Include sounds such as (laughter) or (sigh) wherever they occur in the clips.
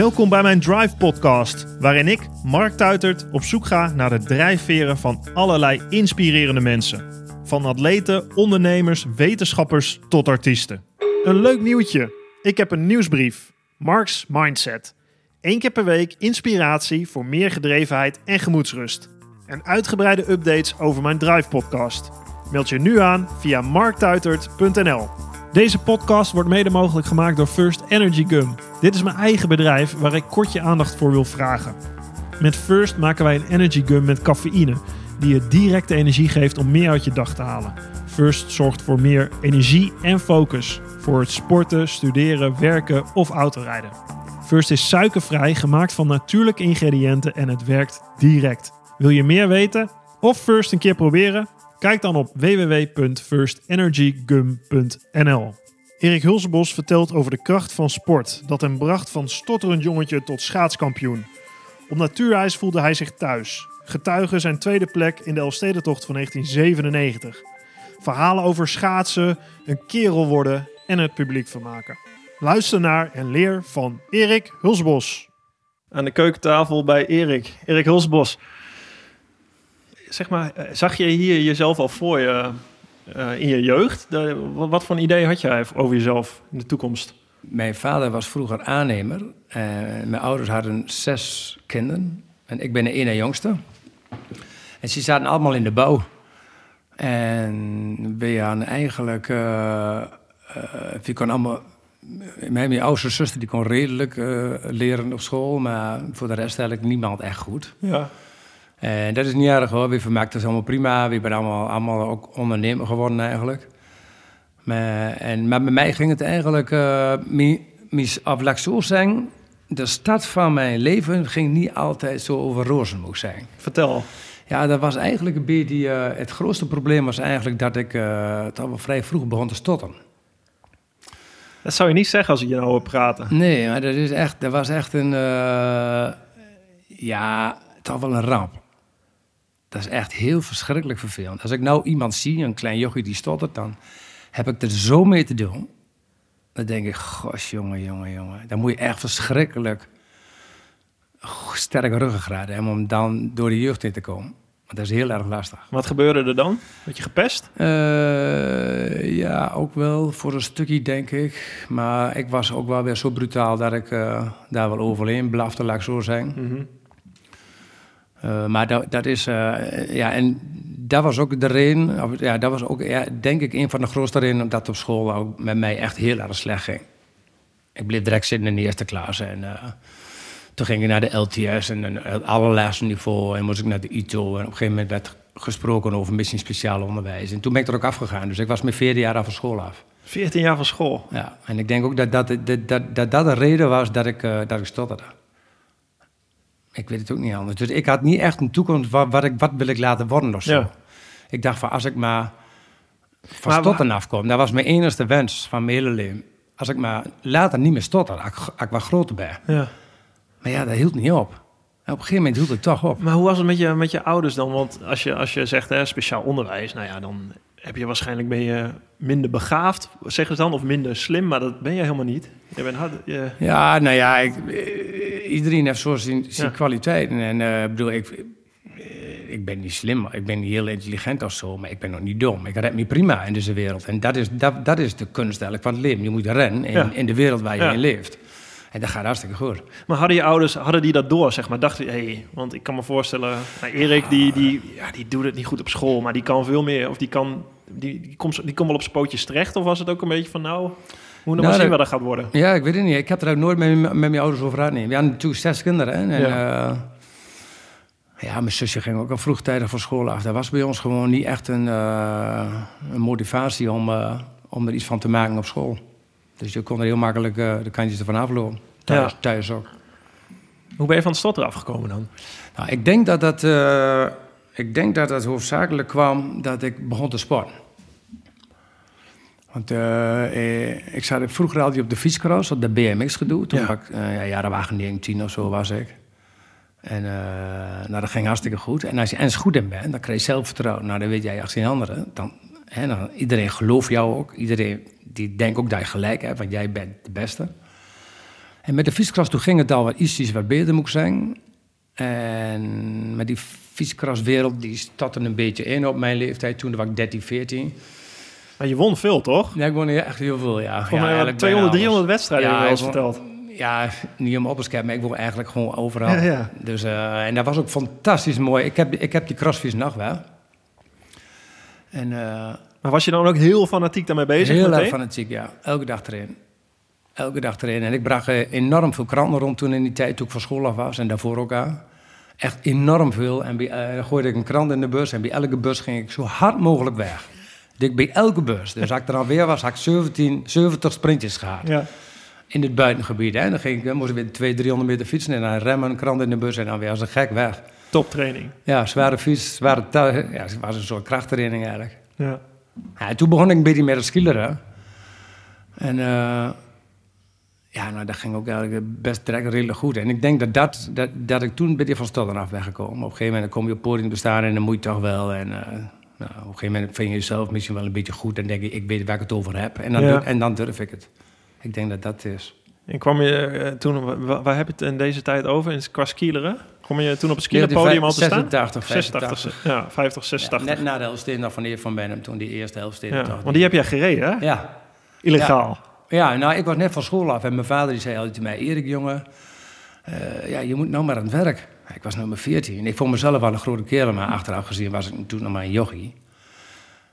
Welkom bij mijn Drive Podcast, waarin ik, Mark Tuitert, op zoek ga naar de drijfveren van allerlei inspirerende mensen. Van atleten, ondernemers, wetenschappers tot artiesten. Een leuk nieuwtje. Ik heb een nieuwsbrief. Mark's Mindset. Eén keer per week inspiratie voor meer gedrevenheid en gemoedsrust. En uitgebreide updates over mijn Drive Podcast. Meld je nu aan via marktuitert.nl. Deze podcast wordt mede mogelijk gemaakt door First Energy Gum. Dit is mijn eigen bedrijf waar ik kort je aandacht voor wil vragen. Met First maken wij een energy gum met cafeïne, die je directe energie geeft om meer uit je dag te halen. First zorgt voor meer energie en focus voor het sporten, studeren, werken of autorijden. First is suikervrij, gemaakt van natuurlijke ingrediënten en het werkt direct. Wil je meer weten of First een keer proberen? Kijk dan op www.firstenergygum.nl. Erik Hulsebos vertelt over de kracht van sport, dat hem bracht van stotterend jongetje tot schaatskampioen. Op natuurijs voelde hij zich thuis. Getuige zijn tweede plek in de Elfstedentocht van 1997. Verhalen over schaatsen, een kerel worden en het publiek vermaken. Luister naar en leer van Erik Hulsbos. Aan de keukentafel bij Erik. Erik Hulsbos. Zeg maar, eh, zag je hier jezelf al voor je uh, in je jeugd? De, wat voor een idee had jij over jezelf in de toekomst? Mijn vader was vroeger aannemer. En mijn ouders hadden zes kinderen. En ik ben de ene jongste. En ze zaten allemaal in de bouw. En we hadden eigenlijk... Uh, we kon allemaal... Mijn oudste zuster die kon redelijk uh, leren op school, maar voor de rest eigenlijk niemand echt goed. Ja. En dat is niet erg hoor. We vermaakten ons allemaal prima. We zijn allemaal, allemaal ook ondernemer geworden eigenlijk. Maar, en, maar bij mij ging het eigenlijk, uh, of laat ik zo zeggen, de start van mijn leven ging niet altijd zo over rozen, moet zijn. Vertel. Ja, dat was eigenlijk een beetje, uh, het grootste probleem was eigenlijk dat ik uh, toch wel vrij vroeg begon te stotteren. Dat zou je niet zeggen als ik je nou hoor praten. Nee, maar dat, is echt, dat was echt een, uh, ja, toch wel een ramp. Dat is echt heel verschrikkelijk vervelend. Als ik nou iemand zie, een klein jochie die stottert, dan heb ik er zo mee te doen. Dan denk ik, gosh, jongen, jongen, jongen. Dan moet je echt verschrikkelijk sterke ruggengraat hebben om dan door de jeugd in te komen. Want dat is heel erg lastig. Wat gebeurde er dan? Werd je gepest? Uh, ja, ook wel voor een stukje, denk ik. Maar ik was ook wel weer zo brutaal dat ik uh, daar wel overheen blafte, laat ik zo zeggen. Mm -hmm. Uh, maar dat, dat is, uh, ja, en dat was ook de reden, of, ja, dat was ook, ja, denk ik, een van de grootste redenen dat op school ook met mij echt heel erg slecht ging. Ik bleef direct zitten in de eerste klas en uh, toen ging ik naar de LTS en een allerlaatste niveau en moest ik naar de ITO en op een gegeven moment werd gesproken over misschien speciaal onderwijs. En toen ben ik er ook afgegaan, dus ik was met 14 jaar af van school af. 14 jaar van school? Ja, en ik denk ook dat dat, dat, dat, dat, dat de reden was dat ik, dat ik stotterde. Ik weet het ook niet anders. Dus ik had niet echt een toekomst, wat, wat, ik, wat wil ik laten worden of zo. Ja. Ik dacht van, als ik maar van maar, stotteren afkom, dat was mijn enige wens van mijn hele leven. Als ik maar later niet meer stotter, als ik, als ik wat groter ben. Ja. Maar ja, dat hield niet op. En op een gegeven moment hield het toch op. Maar hoe was het met je, met je ouders dan? Want als je, als je zegt hè, speciaal onderwijs, nou ja, dan heb je waarschijnlijk ben je minder begaafd, zeggen ze dan, of minder slim, maar dat ben je helemaal niet. Je bent hard, je... Ja, nou ja, ik, iedereen heeft zo zijn, zijn ja. kwaliteiten. En uh, bedoel, ik, ik ben niet slim, ik ben niet heel intelligent of zo, maar ik ben nog niet dom. Ik red me prima in deze wereld. En dat is, dat, dat is de kunst eigenlijk van het leven. Je moet rennen in, ja. in de wereld waar je ja. in leeft. En dat gaat hartstikke goed. Maar hadden je ouders, hadden die dat door, zeg maar? Dachten, hé, hey, want ik kan me voorstellen, nou, Erik, die, die, ja, die doet het niet goed op school, maar die kan veel meer, of die kan, die, die komt die komt wel op zijn pootjes terecht, of was het ook een beetje van, nou, hoe nog nou, zien wat dat gaat worden? Ja, ik weet het niet. Ik heb er ook nooit met, met mijn ouders over. Nee. We hadden natuurlijk zes kinderen, hè? En, ja. Uh, ja, mijn zusje ging ook al vroegtijdig van school af. Dat was bij ons gewoon niet echt een, uh, een motivatie om, uh, om er iets van te maken op school. Dus je kon er heel makkelijk uh, de kantjes ervan aflopen. Thuis, ja. thuis ook. Hoe ben je van het stotter afgekomen dan? Nou, ik denk dat dat, eh, ik denk dat dat hoofdzakelijk kwam dat ik begon te sporten. Want eh, ik zat vroeger altijd op de fietscross, op de BMX gedoe. Toen Ja. was ik, eh ja, jaren waren 19 of zo was ik. En nou, dat ging hartstikke goed. En als je eens goed in bent, dan krijg je zelfvertrouwen. Nou, dan weet jij als geen andere. Dan, hè, dan, iedereen gelooft jou ook. Iedereen die denkt ook dat je gelijk hebt, want jij bent de beste. En met de fietscross toen ging het al wat ietsjes wat beter moet ik zeggen. En met die fietscrosswereld, die startte een beetje in op mijn leeftijd. Toen was ik 13, 14. Maar je won veel, toch? Ja, ik won echt heel veel, ja. Ja, mij eigenlijk 200, bijna 300 alles. wedstrijden je wel eens verteld. Ja, niet om op te maar ik won eigenlijk gewoon overal. Ja, ja. Dus, eh, en dat was ook fantastisch mooi. Ik heb, ik heb die crossfiets nog wel. En eh, Maar was je dan ook heel fanatiek daarmee bezig? heel erg fanatiek, ja. Elke dag erin. Elke dag erin. En ik bracht eh, enorm veel kranten rond toen in die tijd, toen ik van school af was. En daarvoor ook aan. Echt enorm veel. En bij, eh, dan gooide ik een krant in de bus. En bij elke bus ging ik zo hard mogelijk weg. Dik bij elke bus. Dus als ik er alweer was, had ik 17, 70 sprintjes gehad. Ja. In het buitengebied. Hè. Dan ging ik, dan moest ik weer 200, 300 meter fietsen. En dan remmen, een krant in de bus. En dan weer als een gek weg. Toptraining. Ja, zware fiets, zware tuig. Ja, het was een soort krachttraining eigenlijk. Ja. Ja, en toen begon ik een beetje met het skileren. En eh, ja, nou, dat ging ook eigenlijk best direct redelijk goed. En ik denk dat, dat, dat, dat ik toen een beetje van stodden af ben gekomen. Op een gegeven moment kom je op het podium te staan en dan moet je toch wel. En eh, nou, op een gegeven moment vind je jezelf misschien wel een beetje goed. En denk je, ik weet waar ik het over heb. En dan, Ja. durf, en dan durf ik het. Ik denk dat dat is. En kwam je eh, toen, wa- wa- waar heb je het in deze tijd over? Qua skileren? Kom je toen op het skielerpodium al te staan? 86, 86, 85. ja, 50, Ja, 86. net na de Elfstedendag van de heer Van Benham, toen die eerste Ja, Elfstedendag. want die heb jij gereden, hè? Ja, Illegaal. Ja, nou, ik was net van school af en mijn vader die zei altijd tegen mij... Erik, jongen, eh, ja, je moet nou maar aan het werk. Ik was nummer 14. Ik vond mezelf wel een grote kerel, maar achteraf gezien was ik toen nog maar een jochie.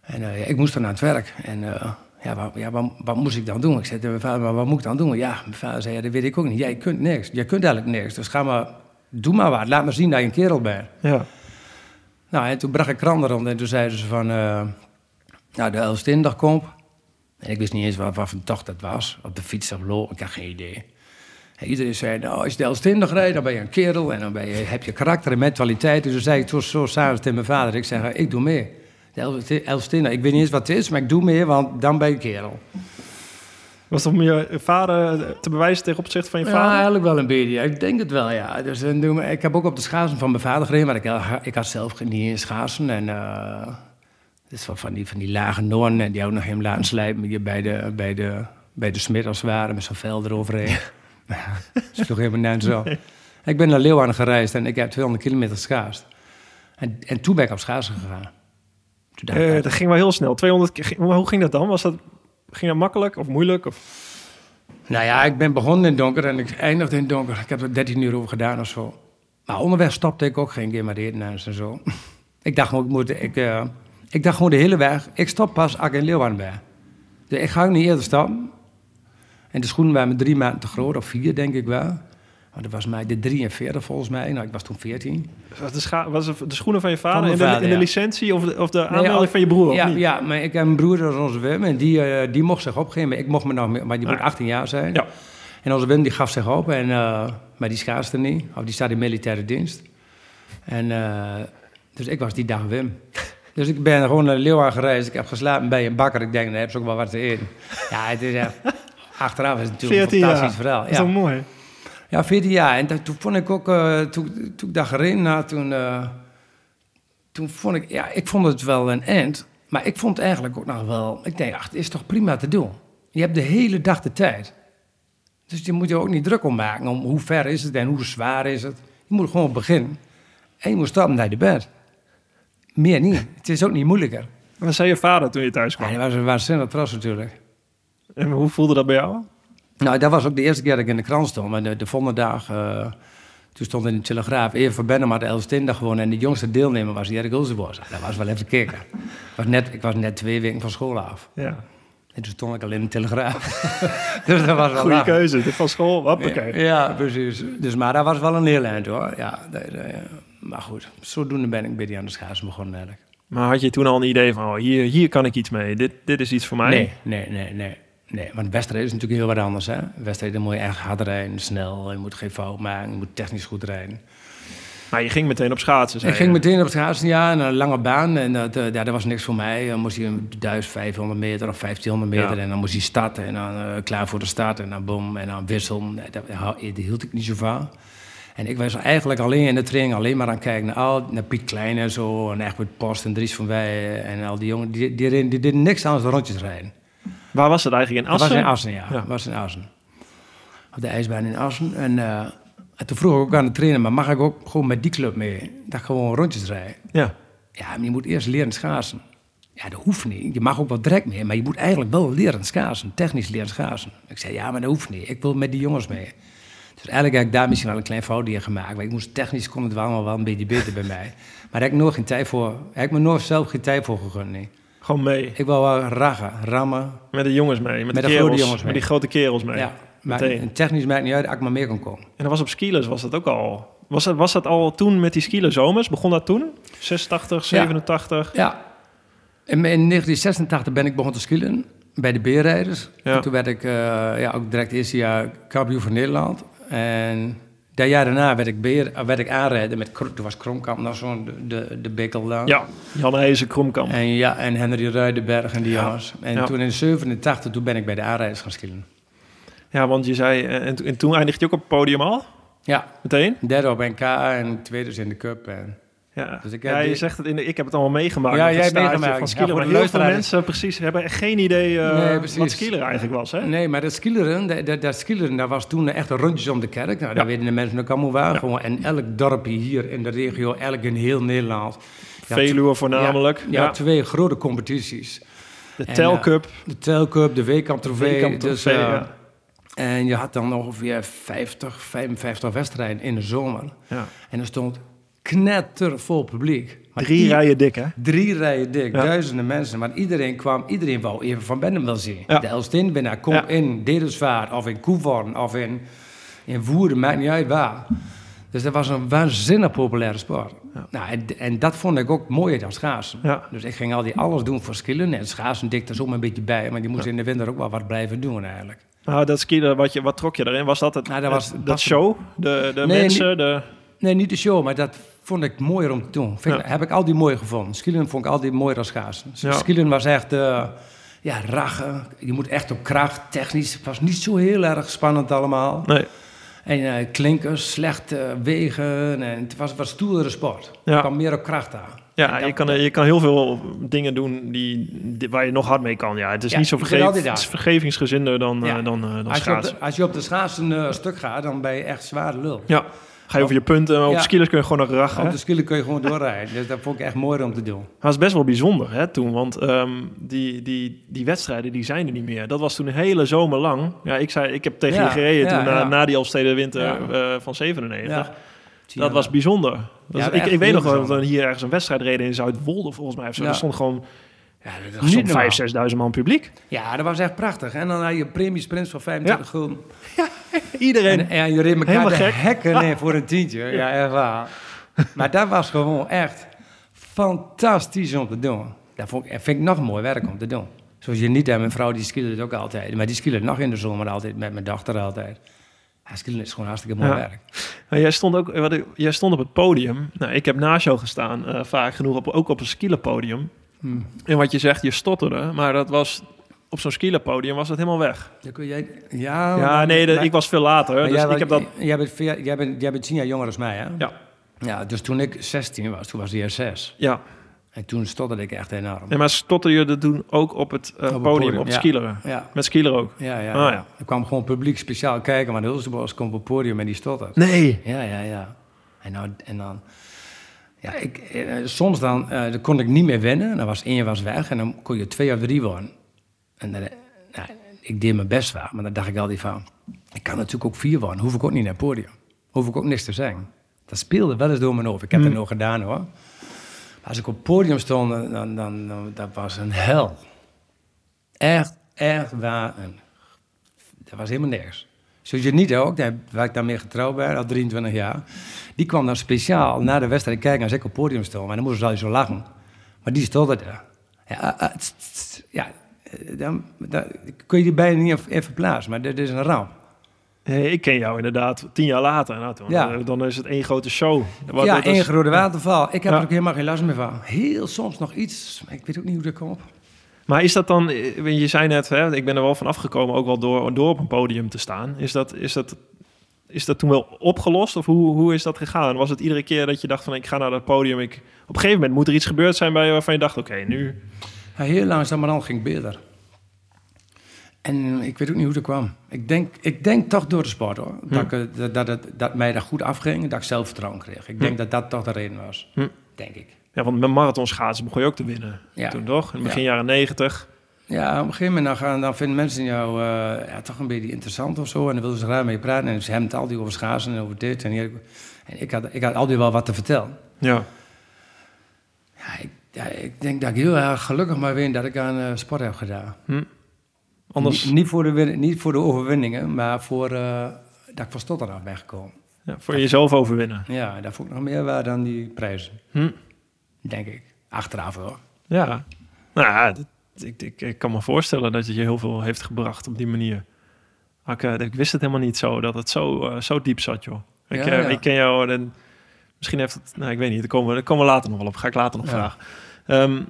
En eh, ja, ik moest dan aan het werk. En eh, ja, wat, ja wat, wat moest ik dan doen? Ik zei tegen mijn vader, maar wat moet ik dan doen? Ja, mijn vader zei, ja, dat weet ik ook niet. Jij kunt niks. Jij kunt eigenlijk niks. Dus ga maar, doe maar wat. Laat maar zien dat je een kerel bent. Ja. Nou, en toen bracht ik kranten rond en toen zeiden ze van... eh nou, de Elfstedendag komt. En ik wist niet eens wat, wat voor tocht dat was. Op de fiets of loop, ik had geen idee. En iedereen zei, nou, als je de Elfstedendag rijdt, dan ben je een kerel... en dan ben je, heb je karakter en mentaliteit. Dus toen zei ik toen zo s'avonds tegen mijn vader... ik zeg, ik doe mee. De Elfstedendag, ik weet niet eens wat het is, maar ik doe mee, want dan ben je een kerel. Was om je vader te bewijzen tegen opzichte van je Ja, vader? eigenlijk wel een beetje. ja. Ik denk het wel, ja. Dus, en toen- ik heb ook op de schaatsen van mijn vader gereden, maar ik, ik had zelf niet eens schaatsen. En eh dus van, van, die, van die lage noorden, en die ook nog helemaal laten slijpen bij de, bij de, bij de smid als het ware, met zo'n vel eroverheen. (laughs) dat is toch helemaal net zo. Ik ben naar Leeuwarden gereisd en ik heb 200 kilometer schaatst. En, en toen ben ik op schaatsen gegaan. Eh, dat ging wel heel snel. 200 keer. Ging- Hoe ging dat dan? Was dat, ging dat makkelijk of moeilijk? Of? Nou ja, ik ben begonnen in donker en ik eindigde in donker. Ik heb er 13 uur over gedaan of zo. Maar onderweg stopte ik ook geen keer met eten en zo. (laughs) ik dacht gewoon, ik, moet, ik, eh, ik dacht gewoon de hele weg, ik stop pas als ik in Leeuwarden ben. Dus ik ga ook niet eerder stoppen. En de schoenen waren me drie maanden te groot, of vier denk ik wel. Maar dat was mij de 43 volgens mij. Nou, ik was toen 14. Was, de was het de schoenen van je vader, in, de, vader, de ja. licentie of de, of de Nee, aanmelding al- van je broer? Ja, ja, maar ik heb een broer, dat is onze Wim. En die, eh, die mocht zich opgeven. Maar ik mocht me nog maar die moet Ah. 18 jaar zijn. Ja. En onze Wim die gaf zich op, en, eh, maar die schaatste niet. Of die staat in militaire dienst. En, eh, dus ik was die dag Wim. (laughs) Dus ik ben gewoon naar Leeuwarden gereisd. Ik heb geslapen bij een bakker. Ik denk, dan heb ze ook wel wat te eten. Ja, het is echt... Achteraf is het natuurlijk 14 een jaar. fantastisch verhaal. Dat is Ja. wel mooi. Ja, 14 jaar. En dat- toen vond ik ook, eh, toen, toen ik daar gereden had, toen, eh, toen vond ik, ja, ik vond het wel een end. Maar ik vond eigenlijk ook nog wel, ik denk, ach, het is toch prima te doen. Je hebt de hele dag de tijd. Dus je moet je ook niet druk om maken om hoe ver is het en hoe zwaar is het. Je moet gewoon beginnen. En je moet stappen naar de bed. Meer niet. Het is ook niet moeilijker. Wat zei je vader toen je thuis kwam? die was waanzinnig trots natuurlijk. En hoe voelde dat bij jou? Nou, dat was ook de eerste keer dat ik in de krant stond. Maar de, de volgende dag, eh, toen stond in de Telegraaf... Even van had de Elfstedendag gewonnen... en de jongste deelnemer was Erik Ulzenbos. Dat was wel even kicken. Ik was, net, ik was net twee weken van school af. Ja. En toen stond ik al in de Telegraaf. (laughs) dus dat was wel lachen. keuze. Dit van school, hoppakee. Ja, ja, precies. Dus, maar dat was wel een heel eind, hoor. Ja, dat, eh, maar goed, zodoende ben ik bij die aan de schaatsen begonnen eigenlijk. Maar had je toen al een idee van, oh, hier, hier kan ik iets mee. Dit, dit is iets voor mij? Nee, nee, nee, nee. Nee, want wedstrijden is natuurlijk heel wat anders. Hè? Wedstrijden moet je echt hard rijden, snel. Je moet geen fout maken, je moet technisch goed rijden. Maar je ging meteen op schaatsen, Ik ging je. meteen op schaatsen, ja, naar een lange baan. En dat, eh, ja, dat was niks voor mij. Dan moest je een 1500 meter of 1500 meter. Ja. En dan moest je starten. En dan eh, klaar voor de start. En dan boom. En dan wisselen. Nee, Dat, dat hield ik niet zo van. En ik was eigenlijk alleen in de training alleen maar aan het kijken naar, al, naar Piet Klein en zo. En Egbert Post en Dries van Wij en al die jongen. Die, die, die, die deden niks anders dan rondjes rijden. Waar was het eigenlijk? In Dat Assen? was in Assen, ja. Ja. Dat was in Assen. Op de ijsbaan in Assen. En, eh, en toen vroeg ik ook aan de trainer, maar mag ik ook gewoon met die club mee? Dat ik gewoon rondjes rijden. Ja. Ja, maar je moet eerst leren schaatsen. Ja, dat hoeft niet. Je mag ook wel direct mee, maar je moet eigenlijk wel leren schaatsen. Technisch leren schaatsen. Ik zei, ja, maar dat hoeft niet. Ik wil met die jongens mee. Dus eigenlijk heb ik daar misschien wel een klein foutje in gemaakt. Maar ik moest technisch kon het wel allemaal wel een beetje beter bij mij. Maar daar heb ik nooit geen tijd voor. Heb ik me nooit zelf geen tijd voor gegund. Nee. Gewoon mee. Ik wil wel raggen, rammen. Met de jongens mee. Met, Met de, de kerels, grote jongens Met die grote kerels mee. Ja, maar Meteen. en technisch maakt niet uit als ik maar meer kan komen. En dat was op skilers, was dat ook al... Was dat, was dat al toen met die skilers zomers? Begon dat toen? 86, 87? Ja. In, in 1986 ben ik begonnen te skillen bij de B-rijders. Ja. En toen werd ik eh, ja, ook direct eerste jaar kampioen van Nederland. En dat jaar daarna werd ik, beer, eh, werd ik aanrijden met... Toen was Kromkamp nog zo'n de, de, bikkel daar. Ja, Jan Kromkamp. En, ja, en Henry Ruidenberg en die Ja. jongens. En Ja. toen in 87 toen ben ik bij de aanrijders gaan skillen. Ja, want je zei... eh, En, en toen eindigde je ook op het podium al? Ja, Meteen? derde op NK en tweede dus in de Cup. En, Ja, Dus ik heb ja je die- zegt het in de, ik heb het allemaal meegemaakt. Ja, jij hebt meegemaakt. Van Ja, skileren, voor maar de heel veel mensen precies hebben echt geen idee eh, Nee, wat skileren eigenlijk was. Hè? Nee, maar dat skileren, dat, dat, dat skileren, dat was toen echt een rondjes om de kerk. Nou, dat Ja. weten de mensen ook allemaal waar. Gewoon, en elk dorpje hier in de regio, elk in heel Nederland. Ja, Veluwe voornamelijk. Ja, Ja, twee grote competities. de en, Tel eh, Cup. De Telcup, de Weekamp Trofee. Dus, eh, ja. En je had dan ongeveer 50, 55 wedstrijden in de zomer. Ja. En er stond knettervol publiek. Maar Drie i- rijen dik, hè? Drie rijen dik, Ja. duizenden mensen. Maar iedereen kwam, iedereen wou even van Bennem wel zien. Ja. De Elstinwinnaar komt Ja. in Dedelsvaart of in Koevoorn of in, in Woerden, maakt niet uit waar. Dus dat was een waanzinnig populaire sport. Nou, en, en dat vond ik ook mooier dan schaatsen. Dus ik ging al die alles doen voor skillen. En schaatsen dik er zo een beetje bij. Maar die moest in de winter ook wel wat blijven doen eigenlijk. Nou, dat skiën, wat, je, wat trok je erin? Was dat het, Nou, dat was- het- dat show? De, de Nee, mensen? De, Nee, niet de show, maar dat vond ik mooier om te doen. Vind Ja. Heb ik altijd mooi gevonden. Skillen vond ik altijd mooier dan schaatsen. Ja. Was echt, eh, ja, raggen. Je moet echt op kracht, technisch. Het was niet zo heel erg spannend allemaal. nee. En eh, klinkers, slecht eh, wegen. En het was wat stoerdere sport. Ja. Er kwam meer op kracht aan. Ja, je kan, je kan heel veel dingen doen die, die- waar je nog hard mee kan. Ja, het is Ja, niet zo vergeef, het is vergevingsgezinder dan, eh, Ja. dan, dan Als je, op schaatsen. de, als je op de schaatsen eh, stuk gaat, dan ben je echt zware lul. Ja, ga je over je punten. maar Op Ja. skilers kun je gewoon nog rachen. Op de skillen kun je gewoon doorrijden. Dus dat vond ik echt mooi om te doen. Het is best wel bijzonder hè, toen, want ehm, die, die, die wedstrijden die zijn er niet meer. Dat was toen een hele zomer lang. Ja, ik, zei, ik heb tegen Ja, je gereden ja, toen na, ja. na die Elfsteden winter Ja. eh, van 97. Ja. Dat was bijzonder. Dat Ja, ik, ik weet nog wel dat we hier ergens een wedstrijd reden in Zuidwolde volgens mij. Of zo. Ja. Er stond gewoon ja, normaal. 5.000, 6.000 man publiek. Ja, dat was echt prachtig. En dan had je premiesprints van 25 gulden. (laughs) Iedereen. En, en je reed elkaar Helemaal de gek. hekken neer voor een tientje. Ja, echt waar. Maar dat was gewoon echt fantastisch om te doen. Dat vond ik, vind ik nog mooi werk om te doen. Zoals je niet hebt, mijn vrouw die skilde het ook altijd. Maar die skilde nog in de zomer altijd, met mijn dochter altijd. Ja, skillen is gewoon hartstikke mooi Ja. werk. Jij, stond ook, wat ik- jij stond op het podium. Nou, ik heb naast jou gestaan, eh, vaak genoeg, op, ook op een skielenpodium. Hmm. En wat je zegt, je stotterde. Maar dat was, op zo'n skielenpodium was het helemaal weg. Dan kun jij, ja, ja, nee, maar- ik was veel later. Dus jij, ik heb dat... jij, bent, jij, bent, jij bent tien jaar jonger dan mij, hè? Ja, Ja, dus toen ik 16 was, toen was hij er 6. ja. En toen stotterde ik echt enorm. En maar stotter je dat doen ook op het eh, het podium, podium, op het ja. skileren? Ja, Met skieler ook? ja, ja. Ah, ja. Er kwam gewoon publiek speciaal kijken, maar de Hulsebos komt op het podium en die stottert. Nee. Ja, ja, ja. En, nou, en dan... Ja, ik, eh, soms dan, eh, dan kon ik niet meer winnen. Dan was één was weg en dan kon je twee of drie worden. En dan, eh, nou, ik deed mijn best wel, maar dan dacht ik altijd van... Ik kan natuurlijk ook vier worden, hoef ik ook niet naar het podium. Hoef ik ook niks te zeggen. Dat speelde wel eens door mijn hoofd. Ik heb het nog gedaan hoor. Maar als ik op het podium stond, dan, dan, dan, dan- dat was een hel. Echt, echt waar. Dat was helemaal niks. Zoals je niet ook, waar ik daarmee getrouwd ben, al 23 jaar. Die kwam dan speciaal na de wedstrijd kijken als ik op het podium stond. Maar dan moesten ze al zo lachen. Maar die stond er. Ja, eh, tss, tss, ja eh, dan, dan kun je die bijna niet even- plaatsen. Maar dit is een ramp. Hey, ik ken jou inderdaad tien jaar later. Nou, toen, Ja. eh, dan is het één grote show. Wat- ja, dat is- één grote waterval. Ik heb Ja. er ook helemaal geen last meer van. Heel soms nog iets, maar ik weet ook niet hoe dat komt. Maar is dat dan, eh, je zei net, hè, ik ben er wel van afgekomen, ook wel door, door op een podium te staan. Is dat, is dat, is dat toen wel opgelost of hoe, hoe is dat gegaan? Was het iedere keer dat je dacht van ik ga naar dat podium, ik, op een gegeven moment moet er iets gebeurd zijn bij je waarvan je dacht, oké, nu... Ja, heel langzamerhand ging beter. En ik weet ook niet hoe dat kwam. Ik denk, ik denk toch door de sport hoor. Dat, ik, eh, dat, dat, dat mij dat goed afging en dat ik zelfvertrouwen kreeg. Ik denk dat dat toch de reden was. Hm. Denk ik. Ja, want met marathonschaatsen begon je ook te winnen Ja. toen toch? In begin Ja. jaren negentig. Ja, op een gegeven moment dan, gaan, dan vinden mensen jou eh, ja, toch een beetje interessant of zo. En dan willen ze graag mee praten. En ze hebben het altijd over schaatsen en over dit. En, hier. en ik, had, ik had altijd wel wat te vertellen. Ja. Ja ik, ja, ik denk dat ik heel erg gelukkig maar ben dat ik aan eh, sport heb gedaan. Anders, Niet, niet voor de, win- niet voor de overwinningen, maar voor eh, dat ik van Stotterdag ben gekomen. ja, voor jezelf overwinnen. Ja, dat vond ik nog meer waard dan die prijzen. Hm. Denk ik. Achteraf hoor. Ja. Nou ja, dat- ik, ik, ik kan me voorstellen dat het je heel veel heeft gebracht op die manier. Ik, eh, ik wist het helemaal niet zo, dat het zo, eh, zo diep zat, joh. Ik, Ja, eh, ja. ik ken jou en misschien heeft het... Nou, ik weet niet, daar komen, daar komen we later nog wel op. Ga ik later nog Ja. vragen. Ehm,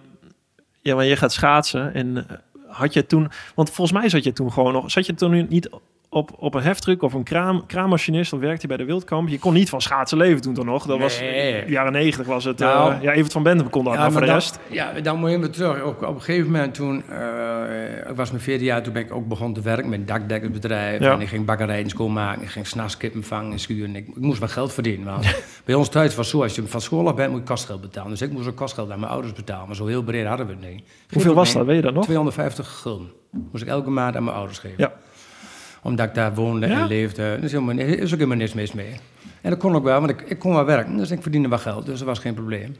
ja, maar je gaat schaatsen en had je toen... Want volgens mij zat je toen gewoon nog... Zat je toen niet op, op een heftruck of een kraam, kraammachinist of werkte bij de Wildkamp? Je kon niet van schaatsen leven toen toch nog? Dat was Nee. de jaren negentig was het... Nou. eh, ja, Evert van Benden kon dat, maar voor de dan, rest... ja, dan moet je terug. Op, op een gegeven moment toen, eh, ik was mijn vierde jaar, toen ben ik ook begonnen te werken met een dakdekkersbedrijf. Ja. En ik ging bakkerijen schoonmaken, ik ging s'nachts kippen vangen en schuren. Ik, ik moest wel geld verdienen. Want (laughs) bij ons thuis was het zo, als je van school af bent, moet je kostgeld betalen. Dus ik moest ook kostgeld aan mijn ouders betalen. Maar zo heel breed hadden we het niet. Hoeveel was dat, weet je dat nog? 250 gulden. Moest ik elke maand aan mijn ouders geven. Ja. Omdat ik daar woonde Ja? en leefde. Er is, helemaal, er is ook helemaal niks mis mee. En dat kon ook wel, want ik, ik kon wel werken. Dus ik verdiende wel geld, dus dat was geen probleem.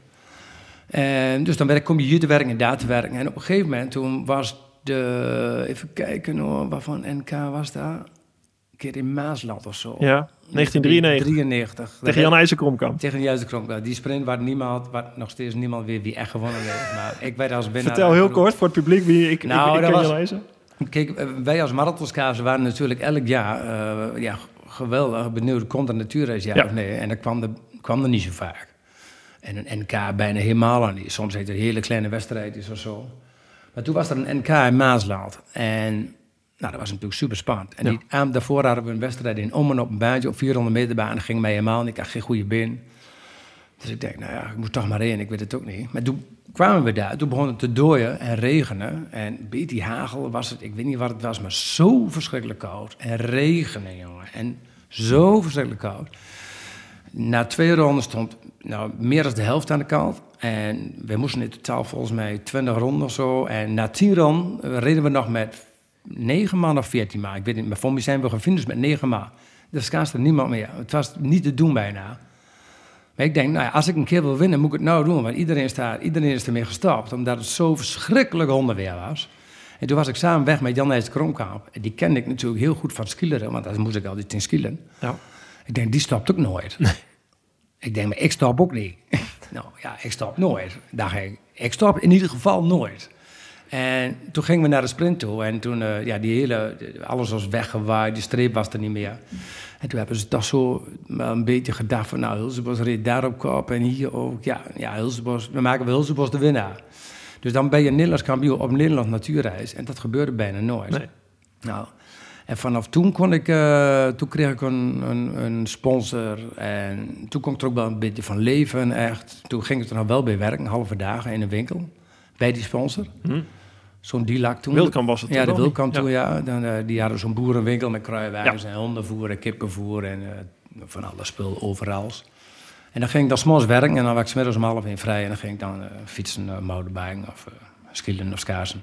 En dus dan werd, ik- kom je hier te werken en daar te werken. En op een gegeven moment, toen was de... Even kijken hoor, waarvan NK was dat? Een keer in Maasland of zo. Ja, 1993. 93. Tegen Jan IJzerkromkamp. Tegen de kronk. Die sprint waar niemand, waar nog steeds niemand weet wie echt gewonnen heeft. Maar ik werd als winnaar. Vertel heel kort voor het publiek wie ik, Nou, ik, ik dat ken was- Jan IJzer. Kijk, eh, wij als marathonskazen waren natuurlijk elk jaar eh, ja, geweldig benieuwd. Komt er natuurreis, ja, of nee? En dat kwam er, kwam er niet zo vaak. En een NK bijna helemaal niet. Soms heet het een hele kleine wedstrijdjes of zo. Maar toen was er een NK in Maasland. En nou, dat was natuurlijk super spannend. En Ja. die avond daarvoor hadden we een wedstrijd in Ommen op een baantje op 400 meter baan. Dat ging mij helemaal niet. Ik had geen goede been. Dus ik denk, nou ja, ik moet toch maar in. Ik weet het ook niet. Maar toen kwamen we daar. Toen begon het te dooien en regenen. En een beetje hagel was het. Ik weet niet wat het was, maar zo verschrikkelijk koud. En regenen, jongen. En zo verschrikkelijk koud. Na twee ronden stond nou, meer dan de helft aan de kant. En we moesten in totaal volgens mij 20 ronden of zo. En na tien ronden eh, reden we nog met negen man of veertien man. Ik weet niet, maar voor mij zijn we gefinished met negen man. Er schaatste niemand meer. Het was niet te doen bijna. Maar ik denk, nou ja, als ik een keer wil winnen, moet ik het nou doen. Want iedereen, staat, iedereen is ermee gestopt, omdat het zo verschrikkelijk hondenweer was. En toen was ik samen weg met Jan Nijs Kromkamp. En die kende ik natuurlijk heel goed van skileren, want daar moest ik altijd in skillen. Ja. Ik denk, die stopt ook nooit. Ik denk, maar ik stop ook niet. (laughs) nou ja, ik stop nooit. Dacht ik, ik stop in ieder geval nooit. En toen gingen we naar de sprint toe. En toen, eh, ja, die hele, alles was weggewaaid, die streep was er niet meer. En toen hebben ze toch zo wel een beetje gedacht van, nou, Hulsebos reed daar op kop en hier ook. Ja, ja Hulsebos, we maken wel Hulsebos de winnaar. Dus dan ben je Nederlands kampioen op een Nederlands natuurreis. En dat gebeurde bijna nooit. Nee. Nou, en vanaf toen kon ik, eh, toen kreeg ik een, een, een sponsor en toen kon ik er ook wel een beetje van leven, echt. Toen ging ik er nog wel bij werken, halve dagen in een winkel, bij die sponsor. Hm. Zo'n Dilak toen. Wildkamp was het Ja, de niet? toen, ja. Dan, eh, die hadden zo'n boerenwinkel met kruiwagens en hondenvoer en kippenvoer en eh, van alle spul overal. En dan ging ik dan s'morgens werken en dan was ik 's middags om half één vrij en dan ging ik dan eh, fietsen, uh, mountainbiken of uh, of schaatsen.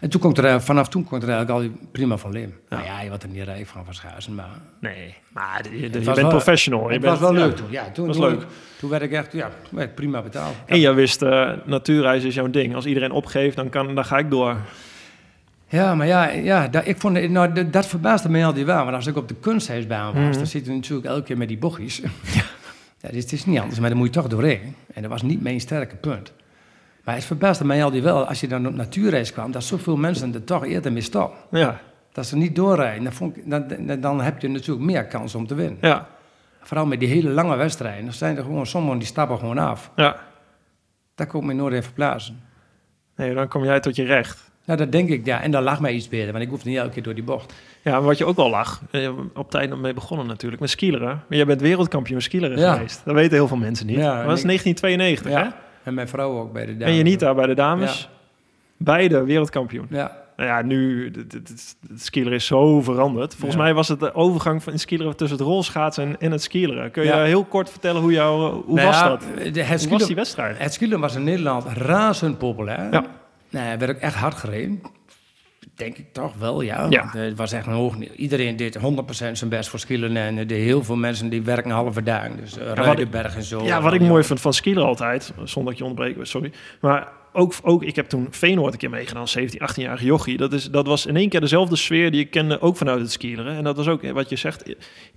En toen kon ik er, eh, vanaf toen kon ik er eigenlijk al prima van leven. Nou ja, je wordt er niet rijk van van schaatsen, maar... Nee, maar je, bent wel- professional. Je Het bent, was wel ja. leuk toen. Ja, toen Was toen, leuk. Toen werd ik echt, ja, werd ik prima betaald. En jij wist, eh natuurreis is jouw ding. Als iedereen opgeeft, dan, kan, dan ga ik door. Ja, maar ja, ja dat, ik vond, nou, dat, dat verbaasde mij altijd wel. Want als ik op de kunsthuisbaan was, Mhm. dan zit je natuurlijk elke keer met die bochtjes. Ja. dit is, het is niet anders, maar dan moet je toch doorheen. En dat was niet mijn sterke punt. Maar het verbaasde mij altijd wel, als je dan op natuurreis kwam, dat zoveel mensen er toch eerder mee stoppen. Ja, Dat ze niet doorrijden. Dan, vond ik, dan, dan- heb je natuurlijk meer kans om te winnen. Ja, Vooral met die hele lange wedstrijden. Dan zijn er gewoon sommigen die stappen gewoon af. ja. Dat kon ik me nooit even plaatsen. Nee, dan kom jij tot je recht. Nou, dat denk ik, ja. En dan lag mij iets beter, want ik hoefde niet elke keer door die bocht. Ja, maar wat je ook wel lag, eh, op tijd mee begonnen natuurlijk, met skileren. Maar jij bent wereldkampioen skileren Ja. geweest. Dat weten heel veel mensen niet. Ja, dat was ik- 1992, hè? En mijn vrouw ook bij de dames. En je niet daar bij de dames. Ja. Beide wereldkampioen. Ja. Nou ja, nu, het, skileren is zo veranderd. Volgens Ja. mij was het de overgang van het skileren tussen het rolschaatsen en, en het skileren. Kun je Ja. heel kort vertellen hoe, jou, hoe Nou was ja, dat? De, Hoe het, was die wedstrijd? het skielen was in Nederland razend populair. Ja. Nou, werd ook echt hard gereden. Denk ik toch wel, ja. Eh, Het was echt een hoog niveau. Iedereen deed 100% zijn best voor skielen. En er deden heel veel mensen die werken halve dag. Dus uh, ik- en zo. Ja, wat ik mooi vind van skileren altijd, zonder dat je onderbreken, sorry. Maar ook, ook, ik heb toen Veenoord een keer meegedaan, 17, 18-jarige jochie. Dat, is, dat was in één keer dezelfde sfeer die ik kende, ook vanuit het skileren. En dat was ook, wat je zegt,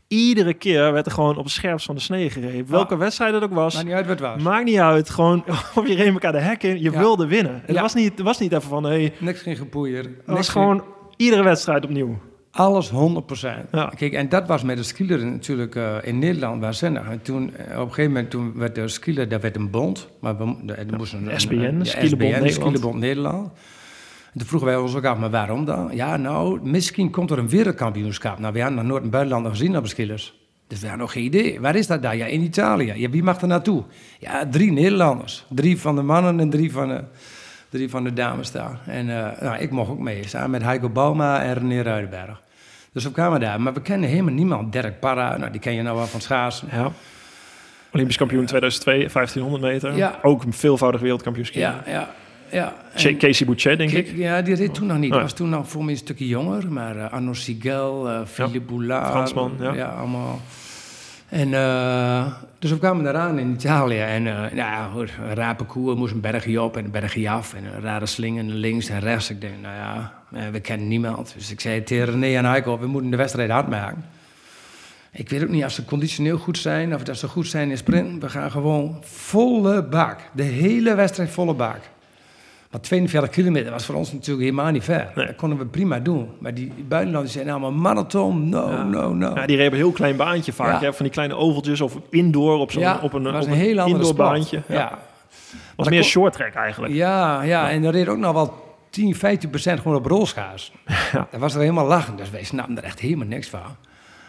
iedere keer werd er gewoon op het scherpst van de snee gereden. Welke wedstrijd het ook was, Maakt niet uit wat het was. maakt niet uit. Gewoon, (laughs) of je reed elkaar de hek in, je Ja. wilde winnen. Het Ja. was, niet, het was niet even van, hey, Niks geen gepoeier. het was gewoon iedere wedstrijd opnieuw. Alles 100%. Ja. Kijk, en dat was met de skieler natuurlijk eh, in Nederland waanzinnig. En toen, eh, op een gegeven moment, toen werd de skieler, dat werd een bond. Maar we, de, er moest een, SBN, een- ja, Skielenbond SBN, Nederland. En toen vroegen wij ons ook af, maar waarom dan? Ja, nou, misschien komt er een wereldkampioenschap. Nou, we hadden nog nooit een buitenlander gezien op de skielers. Dus we hadden nog geen idee. Waar is dat daar? Ja, in Italië. Ja, wie mag er naartoe? Ja, drie Nederlanders. Drie van de mannen en drie van de, drie van de dames daar. En eh, nou, ik mocht ook mee, samen met Heiko Bauma en René Ruidenberg. Dus we kwamen daar. Maar we kennen helemaal niemand. Dirk Parra, nou, die ken je nou wel van schaatsen. Ja. Olympisch kampioen 2002, 1500 meter. Ja. Ook een veelvoudig wereldkampioen skileren. Ja, ja, ja. En- Casey Boucher, denk ik. Ja, die reed toen nog niet. Die was toen nog voor mij een stukje jonger. Maar eh Arno Sigel, eh Philippe Boulard. Fransman, ja. allemaal. En eh, dus we kwamen eraan in Italië. En nou ja, een raar parcours. moest een bergje op en een bergje af. En een rare slingen links en rechts. Ik denk, nou ja, eh, we kennen niemand. Dus ik zei tegen René en Heiko, we moeten de wedstrijd hard maken. Ik weet ook niet of ze conditioneel goed zijn of dat ze goed zijn in sprinten. We gaan gewoon volle bak. De hele wedstrijd volle bak. Maar 42 kilometer was voor ons natuurlijk helemaal niet ver. Nee. Dat konden we prima doen. Maar die buitenlanders zijn allemaal marathon. No, no, no. Ja, die reden een heel klein baantje vaak. Ja. Hè? Van die kleine oveltjes of indoor op zo'n Ja, op een, was op een heel andere indoor sport. baantje. Ja. Ja. Was meer kon- short track eigenlijk. Ja, ja, en er reed ook nog wel 10, 15 procent gewoon op rolschaars. (laughs) Ja. Dat was er helemaal lachen, dus wij snapten er echt helemaal niks van.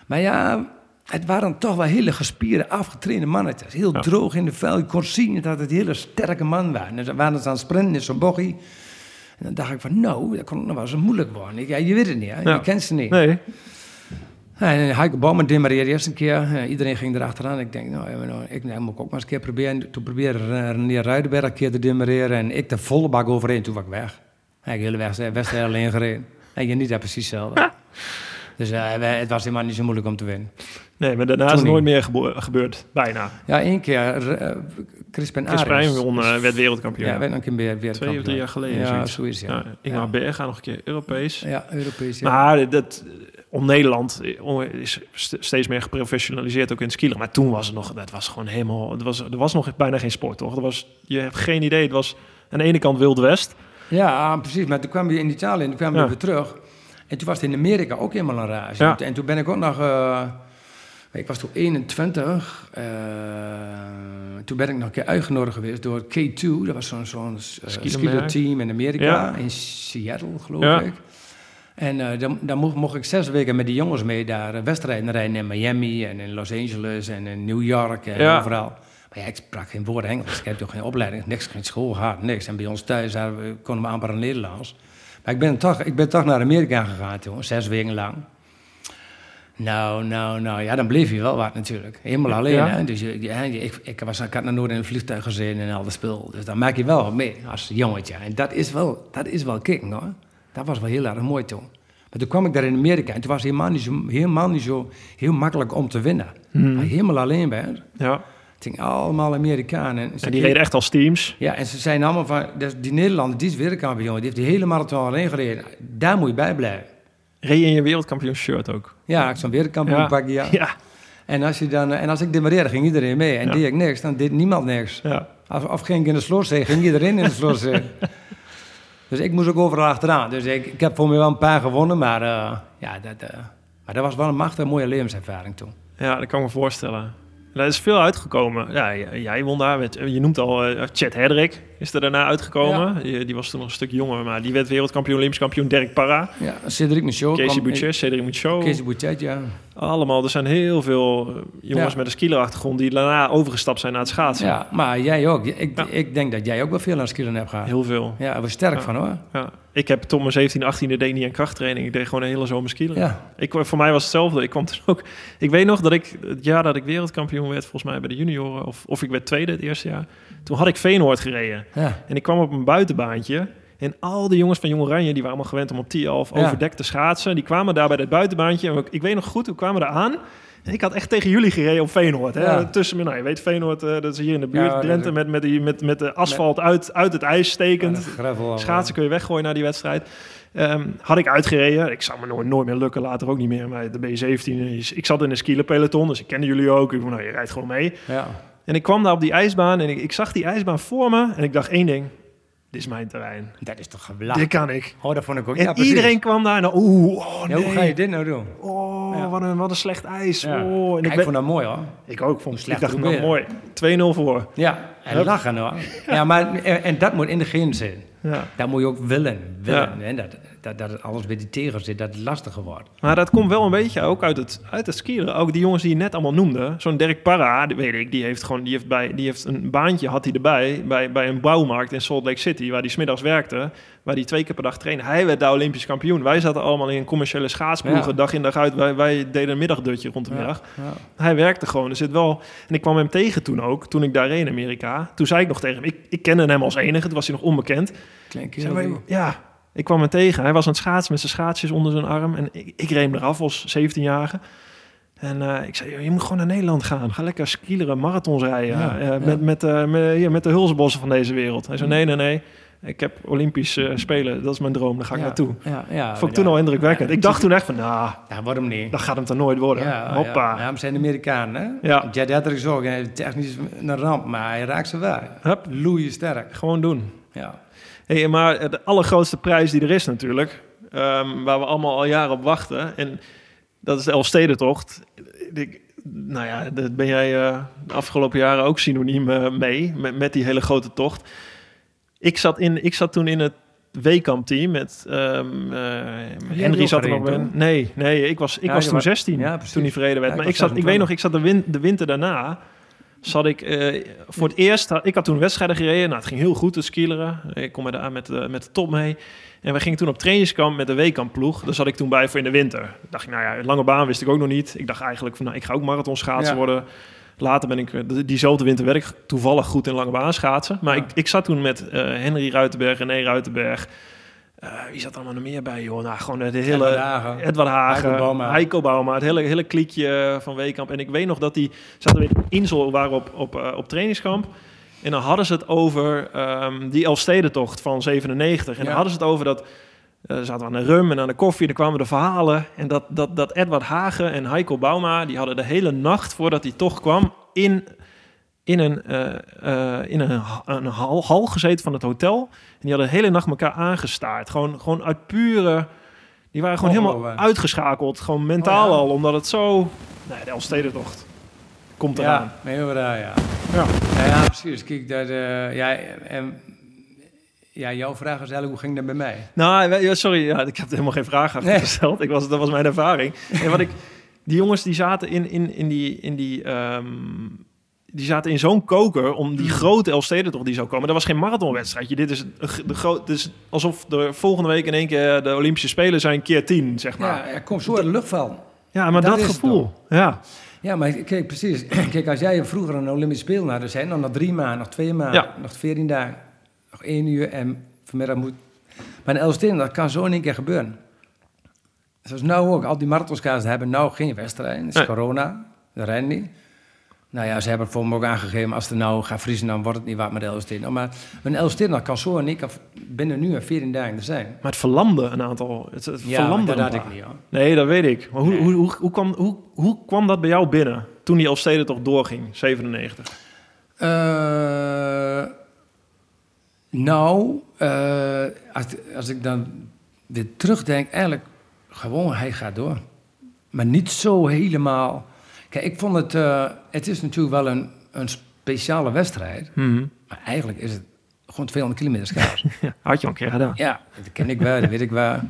Maar ja, het waren toch wel hele gespierde, afgetrainde mannetjes. Heel Ja. droog in de vel. Je kon zien dat het hele sterke man waren. En ze waren ze aan het sprinten in zo'n bochie. En dan dacht ik van, nou, dat kon nog wel eens moeilijk worden. Ik, ja, je weet het niet, hè? Ja. je kent ze niet. Nee. En Heike Bouwman demareerde eerst een keer. Eh, iedereen ging erachteraan. Ik denk, nou, nou, ik nou, moet ik ook maar eens een keer proberen. Toen probeerde René Ruidenberg een keer te demareren. En ik de volle bak overheen. Toen was ik weg. Ik heb de hele weg- wedstrijd (laughs) alleen gereden. En je niet dat precies hetzelfde. (laughs) Dus eh, het was helemaal niet zo moeilijk om te winnen. Nee, maar daarna is het nooit meer gebo- gebeurd. Bijna. Ja, één keer. eh Crispin Chris Arends. Prijn won, eh, werd wereldkampioen. Ja, werd een keer weer Twee of drie jaar geleden. Ja, zoiets. zoiets, ja. Ja, Ingmar Berga nog een keer Europees. Ja, Europees. Ja. Maar dat, om Nederland eh, is st- steeds meer geprofessionaliseerd ook in het. Maar toen was het nog, dat was gewoon helemaal, het was, er was nog bijna geen sport, toch? Er was, je hebt geen idee, het was aan de ene kant Wild West. Ja, precies. Maar toen kwam je in Italië en toen kwamen we Ja. weer terug. En toen was het in Amerika ook helemaal een rage. Ja. En toen ben ik ook nog... eh, ik was toen 21. eh, toen ben ik nog een keer uitgenodigd geweest door K2. Dat was zo'n zo'n uh, Skielermerk. team in Amerika. Ja. In Seattle, geloof Ja. ik. En eh, dan, dan mocht, mocht ik zes weken met die jongens mee daar eh, wedstrijden rijden in Miami en in Los Angeles en in New York en Ja. overal. Maar ja, ik sprak geen woord Engels. Ik heb toch geen opleiding, niks, geen school gehad, niks. En bij ons thuis hadden we, konden we amper Nederlands. Maar ik ben toch, ik ben toch naar Amerika gegaan toen, zes weken lang. Nou, nou, nou, ja, dan bleef je wel wat natuurlijk. Helemaal alleen, Ja. hè. Dus je, je- ik, ik, was, ik had nog nooit in een vliegtuig gezeten en al dat spul. Dus dan maak je wel wat mee als jongetje. En dat is wel, dat is wel kicken, hoor. Dat was wel heel erg mooi toen. Maar toen kwam ik daar in Amerika en toen was het helemaal niet zo, helemaal niet zo heel makkelijk om te winnen. Hmm. Helemaal alleen bent. Ja. Het ging allemaal Amerikanen. En die reden echt als teams. Ja, en ze zijn allemaal van, dus die Nederlander, die is wereldkampioen, die heeft die hele marathon alleen gereden. Daar moet je bij blijven. Reed je in je wereldkampioen shirt ook. Ja, ik zo'n wereldkampioen pak, ja. (laughs) Ja. En als, je dan, en als ik demareerde, ging iedereen mee. En deed ik niks, dan deed niemand niks. ja. Als, of ging ik in de slotzee, ging iedereen in de slotzee. (laughs) Dus ik moest ook overal achteraan. Dus ik, ik heb voor mij wel een paar gewonnen, maar, uh, ja, dat, uh, maar dat was wel een machtige mooie levenservaring toen. Ja, dat kan ik me voorstellen. Er is veel uitgekomen. Ja, jij won daar. Met, je noemt al uh, Chet Hedrick is er daarna uitgekomen. Die, die, was toen nog een stuk jonger, maar die werd wereldkampioen, Olympisch kampioen. Dirk Parra. Ja, Cedric Michaud. Casey Boucher, Cedric Michaud. Casey Boucher, ja. Allemaal, er zijn heel veel eh, jongens ja. met een skielerachtergrond die daarna overgestapt zijn naar het schaatsen. Ja, maar jij ook. Ik, ik denk dat jij ook wel veel aan skileren hebt gehad. Heel veel. Ja, daar was sterk van hoor. Ja. Ik heb tot mijn 17, 18e deed niet aan krachttraining. Ik deed gewoon een hele zomer skileren. Ja. Ik, voor mij was hetzelfde. Ik kwam (laughs) dus ook... Ik weet nog dat ik het jaar dat ik wereldkampioen werd, volgens mij bij de junioren, of, of ik werd tweede het eerste jaar, toen had ik Veenoord gereden. Ja. En ik kwam op een buitenbaantje. En al die jongens van Jong Oranje, die waren allemaal gewend om op 10 11 overdekt te schaatsen. Die kwamen daar bij dat buitenbaantje. En ik weet nog goed, we kwamen er aan. Ik had echt tegen jullie gereden op Veenoord. Hè? Ja. Tussen, nou, je weet Veenoord, uh, dat is hier in de buurt. Ja, Drenthe met, met, die, met, met de asfalt uit, uit het ijs stekend. Schaatsen kun je weggooien naar die wedstrijd. Um, had ik uitgereden. Ik zou me nooit, nooit meer lukken, later ook niet meer. Maar de B17, ik zat in een skielerpeloton, dus ik kende jullie ook. Ik nou, je rijdt gewoon mee. Ja. En ik kwam daar op die ijsbaan en ik, ik zag die ijsbaan voor me. En ik dacht één ding, dit is mijn terrein. Dat is toch geweldig. Dit kan ik. Oh, dat vond ik ook. En ja, iedereen kwam daar en oeh, oh, nee. hoe ga je dit nou doen? Oh, ja. wat, een, wat een slecht ijs. Oh, en ik, ik vond dat mooi hoor. Ik ook. Vond, slecht ik dacht nou mooi. 2-0 voor. Ja, en lachen hoor. (laughs) Ja, maar en, en, dat moet in de geen zijn. Ja. Dat moet je ook willen. willen. En dat, dat, dat het alles bij die tegen zit, dat het lastiger wordt. Maar dat komt wel een beetje ook uit het, uit het skieren. Ook die jongens die je net allemaal noemde. Zo'n Dirk Parra, die weet ik, die heeft gewoon die heeft bij, die heeft een baantje had hij erbij bij, bij een bouwmarkt in Salt Lake City, waar hij smiddags werkte, waar hij twee keer per dag trainde. Hij werd daar Olympisch kampioen. Wij zaten allemaal in een commerciële schaatsploegen, dag in dag uit. Wij, wij deden een middagdutje rond de middag. Ja, Hij werkte gewoon. Er zit wel. En ik kwam hem tegen toen ook, toen ik daar reed in Amerika. Toen zei ik nog tegen hem, ik, ik kende hem als enige, toen was hij nog onbekend. Klein ja, ik kwam hem tegen. Hij was aan het schaatsen met zijn schaatsjes onder zijn arm. En ik, ik reed hem eraf als 17-jarige. En uh, ik zei, je moet gewoon naar Nederland gaan. Ga lekker skileren, marathons rijden. Ja, uh, ja. Met, met, uh, met, hier, met de hulsbossen van deze wereld. Hij zei, nee, nee, nee. Ik heb Olympisch Spelen. Dat is mijn droom. Daar ga ik naartoe. Ja, ja, Vond ik toen al indrukwekkend. ik dacht toen echt van, nou... Waarom niet? Dat gaat hem dan nooit worden. Ja, Hoppa. Ja, we zijn Amerikanen, hè? Ja. Jet Hedrick ook. Technisch een ramp, maar hij raakt ze wel. Hup. Loeien sterk. Gewoon doen. Ja. Hey, maar de allergrootste prijs die er is natuurlijk, um, waar we allemaal al jaren op wachten, en dat is de Elfstedentocht. Ik, nou ja, dat ben jij uh, de afgelopen jaren ook synoniem uh, mee, met, met, die hele grote tocht. Ik zat, in, ik zat toen in het Weekamp-team met um, uh, Henry zat er nog bij. Nee, nee, ik was, ik ja, was toen 16 ja, toen die vrede werd. maar ik, zat, ik weet nog, ik zat de, win, de winter daarna zat ik uh, voor het eerst... Ik had toen wedstrijden gereden. Nou, het ging heel goed, het skileren. Ik kom met de, met, de, met de top mee. En we gingen toen op trainingskamp met de weekkamp ploeg. Daar zat ik toen bij voor in de winter. dacht ik, nou ja, lange baan wist ik ook nog niet. Ik dacht eigenlijk van, nou, ik ga ook marathon schaatsen worden. Later ben ik, eh, diezelfde winter werd ik toevallig goed in lange baan schaatsen. Maar ik, ik zat toen met uh, Henry Ruitenberg, René Ruitenberg... Uh, wie zat er allemaal nog meer bij, joh? Nou, gewoon de hele... Edward Hagen. Edward Hagen Heiko Bauma. Heiko Bauma. Het hele, hele kliekje van Weekamp. En ik weet nog dat die... Zaten we in Insel, waren op, op, uh, op trainingskamp. En dan hadden ze het over um, die Elfstedentocht van 97. En ja. dan hadden ze het over dat... Uh, zaten we aan de rum en aan de koffie, dan kwamen de verhalen. En dat, dat, dat Edward Hagen en Heiko Bauma... die hadden de hele nacht voordat hij toch kwam... in in een, uh, uh, in een, een hal, hal, gezeten van het hotel. En die hadden de hele nacht elkaar aangestaard. Gewoon, gewoon uit pure... Die waren gewoon oh, helemaal oh, uitgeschakeld. Gewoon mentaal oh, ja. al, omdat het zo... Nee, de Elfstedentocht komt eraan. Ja, heel raar, ja. Ja. ja. Ja, precies. Kijk, dat, uh, ja, en, ja, jouw vraag is eigenlijk, hoe ging dat bij mij? Nou, sorry, ja, ik heb helemaal geen vraag achter gesteld. Ik was, dat was mijn ervaring. En wat ik... Die jongens die zaten in, in, in die... In die um, die zaten in zo'n koker om die mm. grote toch die zou komen. Dat was geen marathonwedstrijdje. Dit is, de groot, is alsof de volgende week in één keer de Olympische Spelen zijn keer tien, zeg maar. Ja, er komt zo de lucht van. Ja, maar dat, dat gevoel. Ja. Ja, maar kijk, precies. (clears throat) Kijk, als jij vroeger een Olympische Spelen had, zijn dan nog drie maanden, nog twee maanden, ja. nog veertien dagen, nog één uur en vanmiddag moet... Maar Elfsteden, dat kan zo in één keer gebeuren. Zoals nou ook, al die marathonskaars hebben nou geen wedstrijd. Het is nee. corona, dat rijdt niet. Nou ja, ze hebben voor me ook aangegeven, als het nou gaat vriezen, dan wordt het niet wat met Elfsteden. Maar een Elfsteden kan zo en ik binnen nu en 14 dagen er zijn. Maar het verlamde een aantal. Het, het ja, verlamde dat had ik niet. Hoor. Nee, dat weet ik. Maar hoe, nee. hoe, hoe, hoe, kwam, hoe, hoe kwam dat bij jou binnen toen die Elfsteden toch doorging, 97? Uh, Nou, eh, als, als ik dan weer terugdenk, eigenlijk gewoon, hij gaat door. Maar niet zo helemaal. Kijk, ik vond het, eh, het is natuurlijk wel een, een speciale wedstrijd. Mhm. Maar eigenlijk is het gewoon 200 kilometer schaars. (laughs) Ja, had je al een keer gedaan. ja, dat ken ik wel, dat weet ik wel.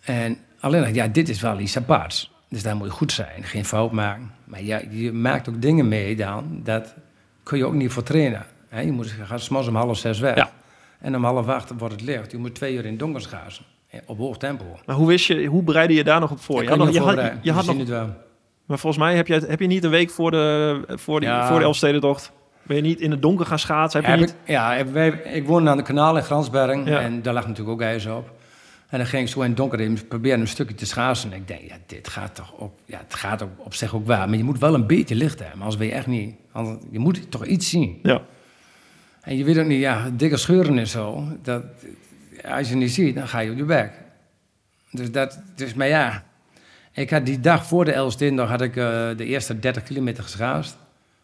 En alleen, ja, dit is wel iets aparts. Dus daar moet je goed zijn, geen fout maken. Maar ja, je maakt ook dingen mee dan, dat kun je ook niet voor trainen. Je moet, s'morgens om half zes weg. Ja. En om half acht wordt het licht. Je moet twee uur in het donker. Ja, Op hoog tempo. Maar hoe wist je, hoe bereidde je daar nog op voor? Daar Je had nog, je had, je had nog. Maar volgens mij heb je, heb je niet een week voor de, voor die, Ja. voor de Elfstedentocht... Ben je niet in het donker gaan schaatsen? Heb je Heb niet... ik, ja, wij, ik woonde aan de kanaal in Gransberg. Ja. En daar lag natuurlijk ook ijs op. En dan ging ik zo in het donker in proberen een stukje te schaatsen. En ik denk, ja, dit gaat toch op... Ja, het gaat ook op zich ook waar. Maar je moet wel een beetje licht hebben. Anders ben je echt niet... anders- je moet toch iets zien. Ja. En je weet ook niet, ja, dikke scheuren en zo. Dat, als je niet ziet, dan ga je op je bek. Dus dat, dus, maar ja, ik had die dag voor de Elstindag had ik eh, de eerste 30 kilometer geschaast.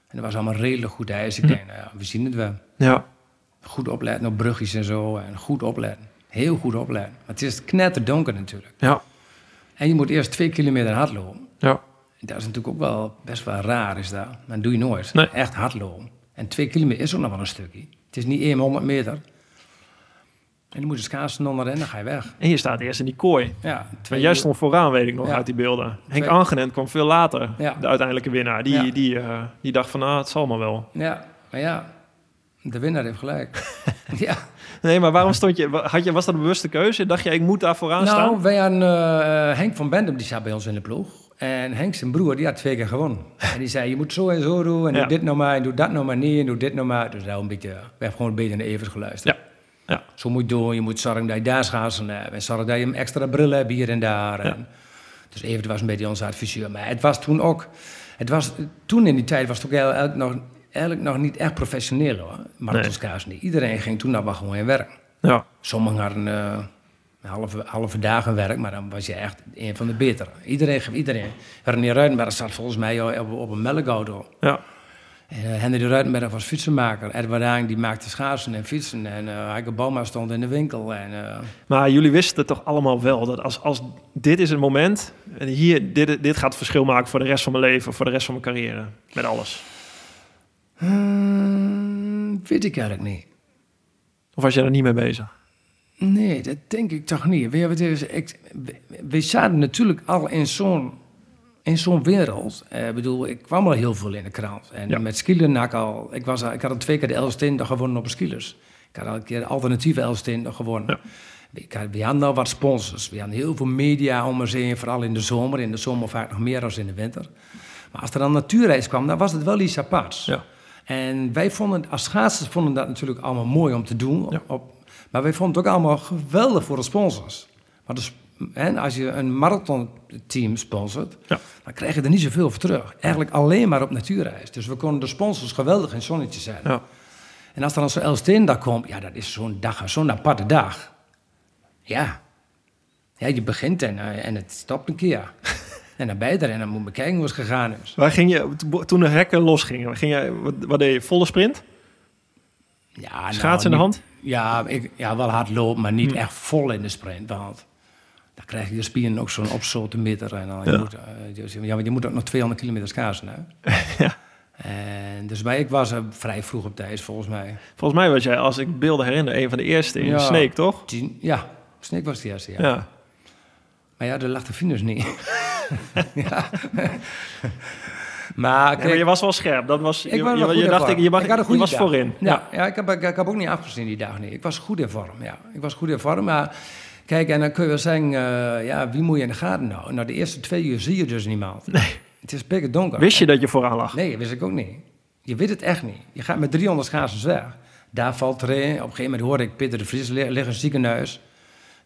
En dat was allemaal redelijk goed ijs. Ik denk, nou ja, we zien het wel. Ja. Goed opletten op brugjes en zo. En goed opletten. Heel goed opletten. Maar het is knetterdonker natuurlijk. Ja. En je moet eerst twee kilometer hardlopen. Ja. Dat is natuurlijk ook wel best wel raar, is dat. Dat doe je nooit. Nee. Echt hardlopen. En twee kilometer is ook nog wel een stukje. Het is niet 100 meter. En dan moet je schaatsen onder en dan ga je weg. En je staat eerst in die kooi. Ja, twee jij uur. stond vooraan, weet ik nog, Ja. uit die beelden. Henk Angenent kwam veel later, Ja. de uiteindelijke winnaar. Die, Ja. die, eh, die dacht van, ah, het zal maar wel. Ja, maar ja, de winnaar heeft gelijk. (laughs) ja. Nee, maar waarom stond je... Had je was dat een bewuste keuze? Dacht je, ik moet daar vooraan Nou, staan? wij hadden eh, Henk van Bendem, die zat bij ons in de ploeg. En Henk zijn broer, die had twee keer gewonnen. En die zei, je moet zo en zo doen. En Ja. doe dit nou maar, en doe dat nou maar niet. En doe dit nou maar. Dus nou een beetje, we hebben gewoon een beetje naar evers geluisterd. Ja. Ja. Zo moet je doen. Je moet zorgen dat je daar schaatsen hebt. En zorgen dat je een extra bril hebt hier en daar. En dus Evert was een beetje onze adviseur. Maar het was toen ook... Het was, toen in die tijd was het ook eigenlijk nog, eigenlijk nog niet echt professioneel hoor. Marathonschaatsen niet. Iedereen ging toen nog wel gewoon in werk. Ja. Sommigen hadden een halve, halve dagen werk, maar dan was je echt een van de betere. Iedereen, iedereen. René Ruitenberg zat volgens mij op, op een melkauto. ja. En, eh, Henry Ruitenberg was fietsenmaker. Edward Haang die maakte schaatsen en fietsen. En uh, Heike Bauma stond in de winkel. En, eh, Maar jullie wisten het toch allemaal wel, dat als, als dit is het moment... en hier, dit, dit gaat het verschil maken voor de rest van mijn leven... voor de rest van mijn carrière, met alles. hmm, weet ik eigenlijk niet. Of was je er niet mee bezig? Nee, dat denk ik toch niet. Is? Ik, we, we zaten natuurlijk al in zo'n in zo'n wereld. Eh, Ik bedoel, ik kwam al heel veel in de krant. En Ja. met skileren had ik al... Ik, was, al- ik had al twee keer de Elstin gewonnen op de skilers. Ik had al een keer de alternatieve Elstin gewonnen. Ja. Ik had, we hadden al wat sponsors. We hadden heel veel media om ons heen. Vooral in de zomer. In de zomer vaak nog meer dan in de winter. Maar als er dan natuurreis kwam, dan was het wel iets aparts. Ja. En wij vonden, als schaatsers vonden dat natuurlijk allemaal mooi om te doen. Op, maar wij vonden het ook allemaal geweldig voor de sponsors. Maar hè, als je een marathonteam sponsort, Ja. dan krijg je er niet zoveel voor terug. Eigenlijk alleen maar op natuurreis. Dus we konden de sponsors geweldig in zonnetje zetten. Ja. En als er dan zo'n Elsteendag komt, ja, dat is zo'n dag, zo'n aparte dag. Ja. Ja, je begint en, eh, en het stopt een keer. (laughs) en dan ben je er en dan moet je kijken hoe het gegaan is. Waar ging je, toen de hekken losgingen, ging jij, wat, wat deed je, volle sprint? Ja, nou, Schaats in de niet- hand? Ja, ik, ja, wel hard lopen, maar niet Hm. echt vol in de sprint. Want dan krijg je de spieren ook zo'n opzoten meter. En dan, je, Ja. moet, eh, dus- ja, want je moet ook nog 200 kilometer schaatsen. Hè? (laughs) Ja. En dus maar ik was er vrij vroeg op tijd, volgens mij. Volgens mij was jij, als ik beelden herinner, een van de eerste in Ja. Sneek, toch? Tien, ja, Sneek was de eerste, ja. Ja. Maar ja, de lag de finish niet. (laughs) ja. maar Ja, je was wel scherp. Dat was, ik je, was je, je dacht, ik, je, mag, Ik had een je was dag. voorin. Ja, ja. ik, heb, ik, ik heb ook niet afgezien die dag niet. Ik was goed in vorm, ja. Ik was goed in vorm, maar... Kijk, en dan kun je wel zeggen, eh, ja, wie moet je in de gaten nou? Nou, de eerste twee uur zie je dus niemand. Nee. Het is pikken donker. Wist je dat je vooraan lag? Nee, wist ik ook niet. Je weet het echt niet. Je gaat met 300 schaatsers weg. Daar valt er een. Op een gegeven moment hoorde ik Peter de Vries li- liggen in het ziekenhuis.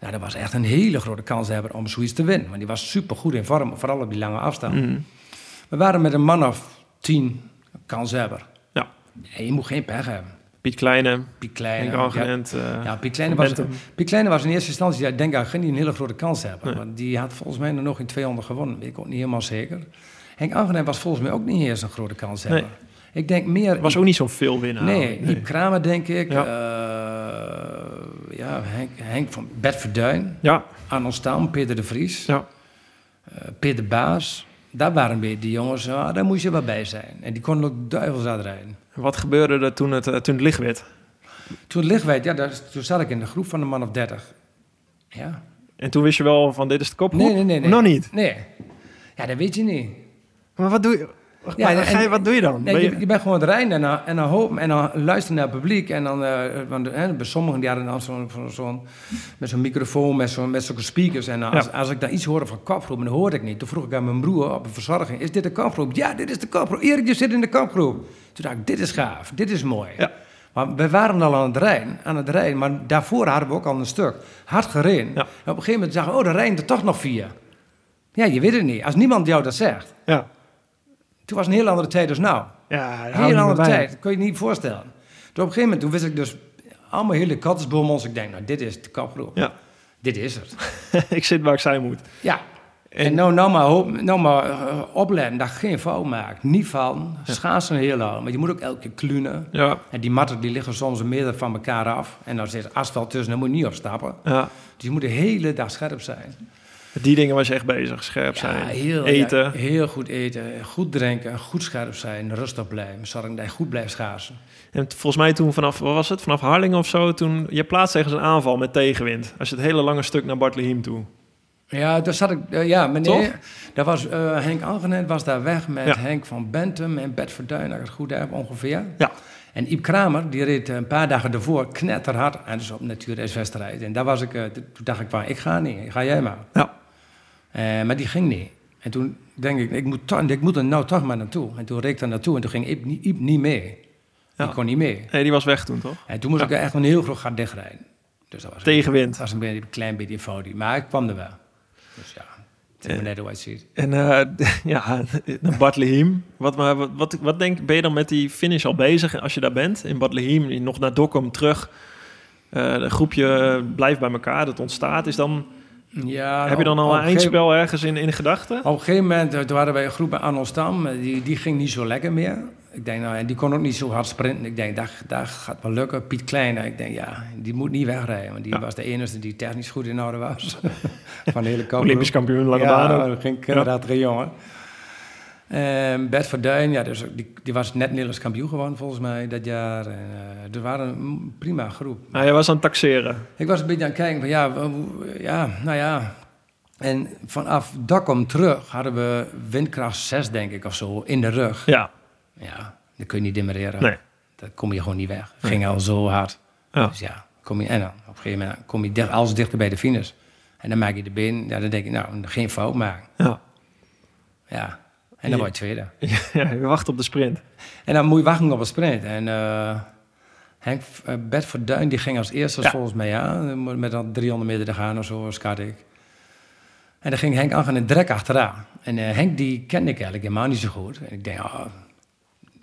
Nou, dat was echt een hele grote kans hebben om zoiets te winnen. Want die was super goed in vorm, vooral op die lange afstand. Mm. We waren met een man of tien kanshebber. Ja. En je moet geen pech hebben. Piet Kleine, Piet Kleine. Eh, Ja, ja Piet, Kleine was. Piet Kleine was in eerste instantie, ik denk ik, geen een hele grote kans hebben. Nee. Want die had volgens mij nog in 200 gewonnen. Weet ik ook niet helemaal zeker. Henk Angenent was volgens mij ook niet eens een grote kans hebben. Ik denk meer... was ook niet zo'n veel winnaar. Nee, Iep Kramer denk ik. Ja. ja, Henk, Henk van Bert Verduin, Ja, Arnold Stam, Peter de Vries, ja. eh, Peter Baas. Daar waren weer die jongens, daar moest je wel bij zijn. En die konden ook duivels uitrijden. Wat gebeurde er toen het, eh, toen het licht werd? Toen het licht werd, ja, daar, toen zat ik in de groep van een man of dertig. Ja. En toen wist je wel van dit is de kopgroep? Nee, nee, nee. nee. Nog niet? Nee. Ja, dat weet je niet. Maar wat doe je? Ja, maar, en- ga je, wat doe je dan? Nee, Ben je, je- je bent gewoon het rijden en dan, en dan en dan luisteren naar het publiek. En dan, eh, want, hè, bij sommigen die hadden dan zo'n, zo'n- met zo'n microfoon, met, zo'n, met zulke speakers. En dan als, Ja. als ik dan iets hoorde van kopgroep, maar dat hoorde ik niet. Toen vroeg ik aan mijn broer op een verzorging, is dit de kopgroep? Ja, dit is de kopgroep. Erik, je zit in de kopgroep. Toen dacht ik, dit is gaaf, dit is mooi. Ja. Maar we waren al aan het rijden, aan het rijden, maar daarvoor hadden we ook al een stuk hard gereden. Ja. En op een gegeven moment zagen we, oh, er rijden er toch nog vier. Ja, je weet het niet. Als niemand jou dat zegt. Ja. Toen was een heel andere tijd dus nou. Ja, Een heel andere tijd, dat kun je niet voorstellen. Toen op een gegeven moment, toen wist ik dus allemaal hele kattenbommels. Ik denk, nou, dit is de kapgroep. Ja. Dit is het. (laughs) ik zit waar ik zijn moet. Ja. En, En- nou, nou maar, hoop- nou maar eh, opletten dat je geen fout maakt. Niet vallen, schaatsen heel lang. Maar je moet ook elke keer klunen. Ja. En die matten die liggen soms een meter van elkaar af. En dan zit asfalt tussen, daar moet je niet op stappen. ja. Dus je moet de hele dag scherp zijn. Die dingen was je echt bezig. Scherp zijn. Ja, heel, eten. ja, heel goed eten, goed drinken, goed scherp zijn, rustig blijven. Zorg dat je goed blijft schaatsen. En volgens mij toen vanaf, wat was het? Vanaf Harlingen of zo. Toen, je plaatst tegen een aanval met tegenwind. Als je het hele lange stuk naar Bartleheim toe. Ja, daar zat ik, eh, ja, meneer, daar was eh, Henk Angenet was daar weg met Ja. Henk van Bentum en Bert Verduin, als ik het goed heb, ongeveer. Ja. En Iep Kramer, die reed een paar dagen daarvoor knetterhard, en dus op natuurreiswedstrijd. En daar was ik, eh, toen dacht ik van, ik ga niet, ga jij maar. Ja. Eh, maar die ging niet. En toen denk ik, ik moet, ik moet er nou toch maar naartoe. En toen reed ik daar naartoe en toen ging Iep, niet- Iep niet mee. Ja. Die kon niet mee. Nee, die was weg toen, toch? En toen moest ik echt een heel groot gat dichtrijden. Dus dat was Tegenwind. Dat was een, beetje, een klein beetje fout. Maar ik kwam er wel. Dus ja, het is net hoe het ziet. En eh, (laughs) ja, naar Bartleheim. Wat, maar, wat, wat, wat denk, ben je dan met die finish al bezig als je daar bent? In Bartleheim, je nog naar Dokkum terug. Eh een groepje blijft bij elkaar, dat ontstaat. Is dan, Ja, heb je dan al een eindspel ergens in, in gedachten? Op een gegeven moment, eh, toen hadden wij een groep bij Arnold Stam, eh, die, die ging niet zo lekker meer. Ik denk, nou, en die kon ook niet zo hard sprinten. Ik denk, dat, dat gaat wel lukken. Piet Kleine, ik denk, ja, die moet niet wegrijden. Want die Ja. was de enige die technisch goed in orde was. (laughs) Van de hele. Olympisch kampioen, lange ja, baan ging kinderachtige jongen. En Bert Verduin, ja, dus die, die was net Nederlands kampioen geworden volgens mij dat jaar. En, eh er waren een prima groep. Nou, jij was aan het taxeren. Ik was een beetje aan het kijken van ja, ja, nou ja. En vanaf Dokkum terug hadden we windkracht 6, denk ik, of zo, in de rug. Ja, Ja, dat kun je niet demereren. nee. Dat kom je gewoon niet weg. Ging al zo hard. Ja. Dus ja, kom je, en dan op een gegeven moment kom je dicht, alles dichter bij de finish. En dan maak je de been. Ja, dan denk je, nou, geen fout maken. Ja. Ja. En dan word je tweede. (laughs) ja, je wacht op de sprint. En dan moet je wachten op een sprint. En eh Henk eh, Bert Verduin die ging als eerste Ja. volgens mij aan. Met dan 300 meter te gaan of zo, schat ik. En dan ging Henk Angen een drek achteraan. En eh, Henk die kende ik eigenlijk helemaal niet zo goed. En ik denk, ah,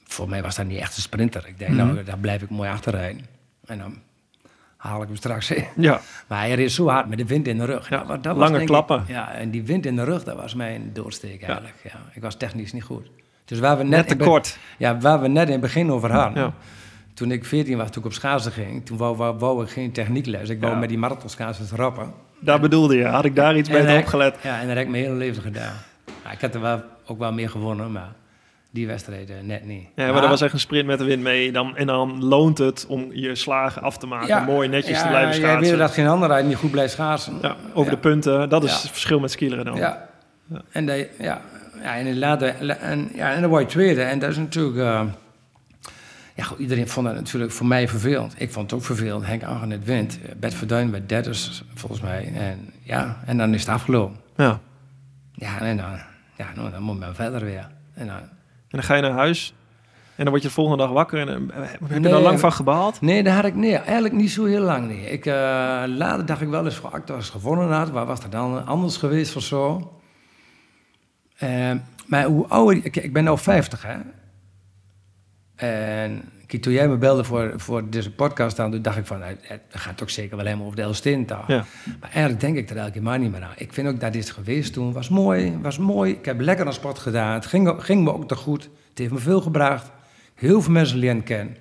voor mij was dat niet echt een sprinter. Ik denk, Mhm. nou, daar blijf ik mooi achterrijden. En dan haal ik hem straks in. Ja, (laughs) Maar hij reed zo hard met de wind in de rug. Ja, Dat wa- dat lange denk ik- klappen. ja, en die wind in de rug, dat was mijn doorsteek eigenlijk. Ja. ik was technisch niet goed. Dus waar we net, net te be- kort. Ja, waar we net in het begin over hadden. Ja. Toen ik 14 was, toen ik op schaatsen ging, toen wou, wou, wou ik geen techniekles. Ik wou met die marathonschaatsen rappen. Daar bedoelde je. Had ik daar iets En beter dat- opgelet? Ja, en dat heb ik mijn hele leven gedaan. Ik had er wel, ook wel meer gewonnen, maar die wedstrijden net niet. Ja, maar dat was echt een sprint met de wind mee. Dan, en dan loont het om je slagen af te maken. mooi netjes ja, te blijven schaatsen. weet dat geen ander rijdt niet goed blijft schaatsen. Ja, over Ja. de punten. Dat is Ja. het verschil met skileren dan. Ja. En, dat, ja. Ja, en, later, en, ja, en dan word je tweede. En dat is natuurlijk... eh, ja, goed, iedereen vond dat natuurlijk voor mij vervelend. Ik vond het ook vervelend. Henk Angen het wint. Bert Verduin werd derde, volgens mij. En, ja, en dan is het afgelopen. Ja. Ja, en dan, ja, nou, dan moet men verder weer. En dan, dan ga je naar huis. En dan word je de volgende dag wakker. En eh, heb je Nee, er lang van gebaald? Nee, daar had ik nee, eigenlijk niet zo heel lang. Nee. Ik, eh, later dacht ik wel eens, voor Actors gewonnen had, waar was dat dan anders geweest of zo? Eh, maar hoe ouder, ik, ik ben nu 50, hè? En kijk, toen jij me belde voor, voor deze podcast, dan dacht ik van, nou, het gaat toch zeker wel helemaal over de Elstint. toch? Ja. Maar eigenlijk denk ik er elke maar niet meer aan. Ik vind ook dat dit geweest toen was mooi, was mooi. Ik heb lekker aan sport gedaan. Het ging, ging me ook te goed. Het heeft me veel gebracht. Heel veel mensen leren kennen.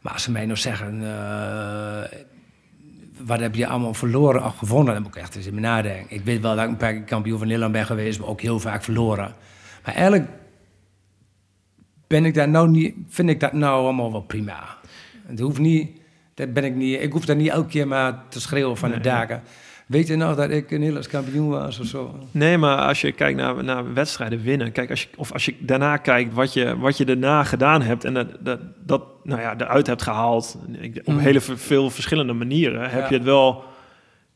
Maar als ze mij nou zeggen, eh, wat heb je allemaal verloren of gewonnen? Dan moet ik echt eens in me nadenken. Ik weet wel dat ik een paar keer kampioen van Nederland ben geweest, maar ook heel vaak verloren. Maar eigenlijk ben ik daar nou niet, vind ik dat nou allemaal wel prima. Het hoeft niet, dat ben ik niet, ik hoef daar niet elke keer maar te schreeuwen van de daken. Weet je nog dat ik een Nederlands kampioen was of zo? Nee, maar als je kijkt naar, naar wedstrijden winnen, kijk, als je, of als je daarna kijkt wat je, wat je daarna gedaan hebt en dat, dat, dat nou ja, eruit hebt gehaald, op Mm. hele veel verschillende manieren, heb je het wel,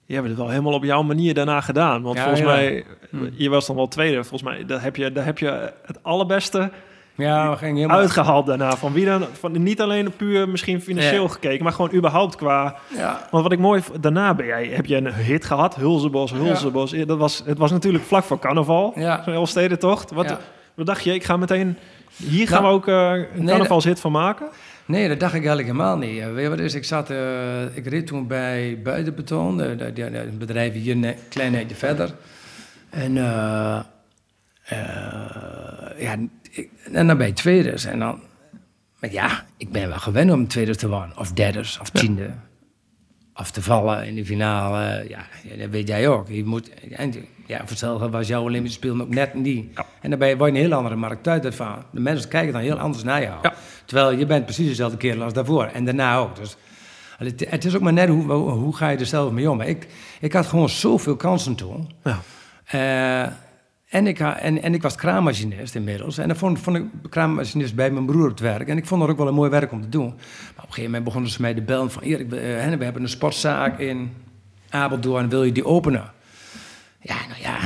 je hebt het wel helemaal op jouw manier daarna gedaan. Want Ja, volgens ja. mij, Mm. je was dan wel tweede, volgens mij, daar heb je, daar heb je het allerbeste Ja, we gingen helemaal... uitgehaald daarna. Van wie dan, van, niet alleen puur misschien financieel Ja. gekeken, maar gewoon überhaupt qua Ja, want wat ik mooi daarna ben jij, heb je een hit gehad, Hulzebos, Hulzebos. Ja. Dat was, het was natuurlijk vlak voor carnaval, Ja. zo'n Elfstedentocht. Wat, wat dacht je? Ik ga meteen, hier gaan Nou, we ook eh, een nee, carnavalshit van maken. Nee, dat dacht ik eigenlijk helemaal niet. Eh, Weet je wat is? Ik, zat, eh, ik reed toen bij Buitenbeton, een bedrijf hier een klein eindje verder. En, eh, eh, ja, ik, en dan bij tweeders. En dan, maar ja, ik ben wel gewend om tweeders te worden. Of derders, of tiende. Of te vallen in de finale. Ja, dat weet jij ook. Je moet, en, ja, voor was jouw Olympische Spelen ook net niet. Ja. En dan ben je, word je een heel andere markt uit van. De mensen kijken dan heel anders naar jou. Ja. Terwijl je bent precies dezelfde kerel als daarvoor. En daarna ook. Dus het, het is ook maar net hoe, hoe, hoe ga je er zelf mee om. Maar Ik, ik had gewoon zoveel kansen toen. Ja. Eh, en, ik, ik was kraammachinist inmiddels. En dan vond, vond ik kraammachinist bij mijn broer op het werk. En ik vond dat ook wel een mooi werk om te doen. Maar op een gegeven moment begonnen ze mij te bellen van... Erik, we, eh, we hebben een sportzaak in Apeldoorn, wil je die openen? Ja, nou ja,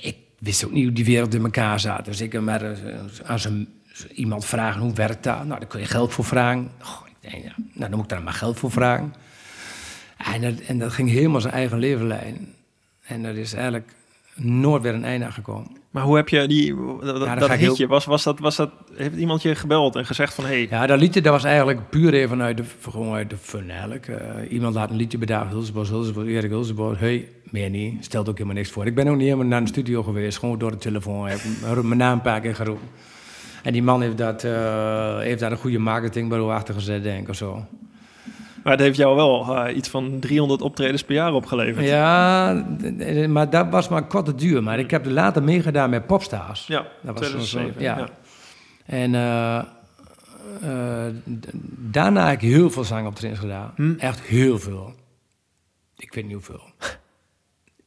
ik wist ook niet hoe die wereld in elkaar zat. Dus ik maar eh, een, iemand vragen hoe werkt dat? Nou, daar kun je geld voor vragen. Goh, ik denk, ja, nou, dan moet ik daar maar geld voor vragen. En dat, en dat ging helemaal zijn eigen levenlijn. En er is eigenlijk nooit weer een einde aan gekomen. Maar hoe heb je die, dat, dan dat hitje, heel- was, was dat, was dat, heeft iemand je gebeld en gezegd van, hey, Ja, dat liedje dat was eigenlijk puur even vanuit de, gewoon uit de fun eigenlijk. Eh, iemand laat een liedje bedagen, Hulsebos, Hulsebos, Erik Hulsebos. Hey, meer niet, stelt ook helemaal niks voor. Ik ben ook niet helemaal naar de studio geweest, gewoon door de telefoon. Heb ik mijn naam een paar keer geroepen. En die man heeft, dat, eh, heeft daar een goede marketingbureau achter gezet, denk ik, of zo. Maar het heeft jou wel eh, iets van 300 optredens per jaar opgeleverd. Ja, maar dat was maar korte duur. Maar ik heb er later meegedaan met Popstars. Ja, Dat was zo'n- 2007. zo'n- ja. ja. En eh, eh, daarna heb ik heel veel zangoptredens gedaan. Hm. Echt heel veel. Ik weet niet hoeveel. (laughs)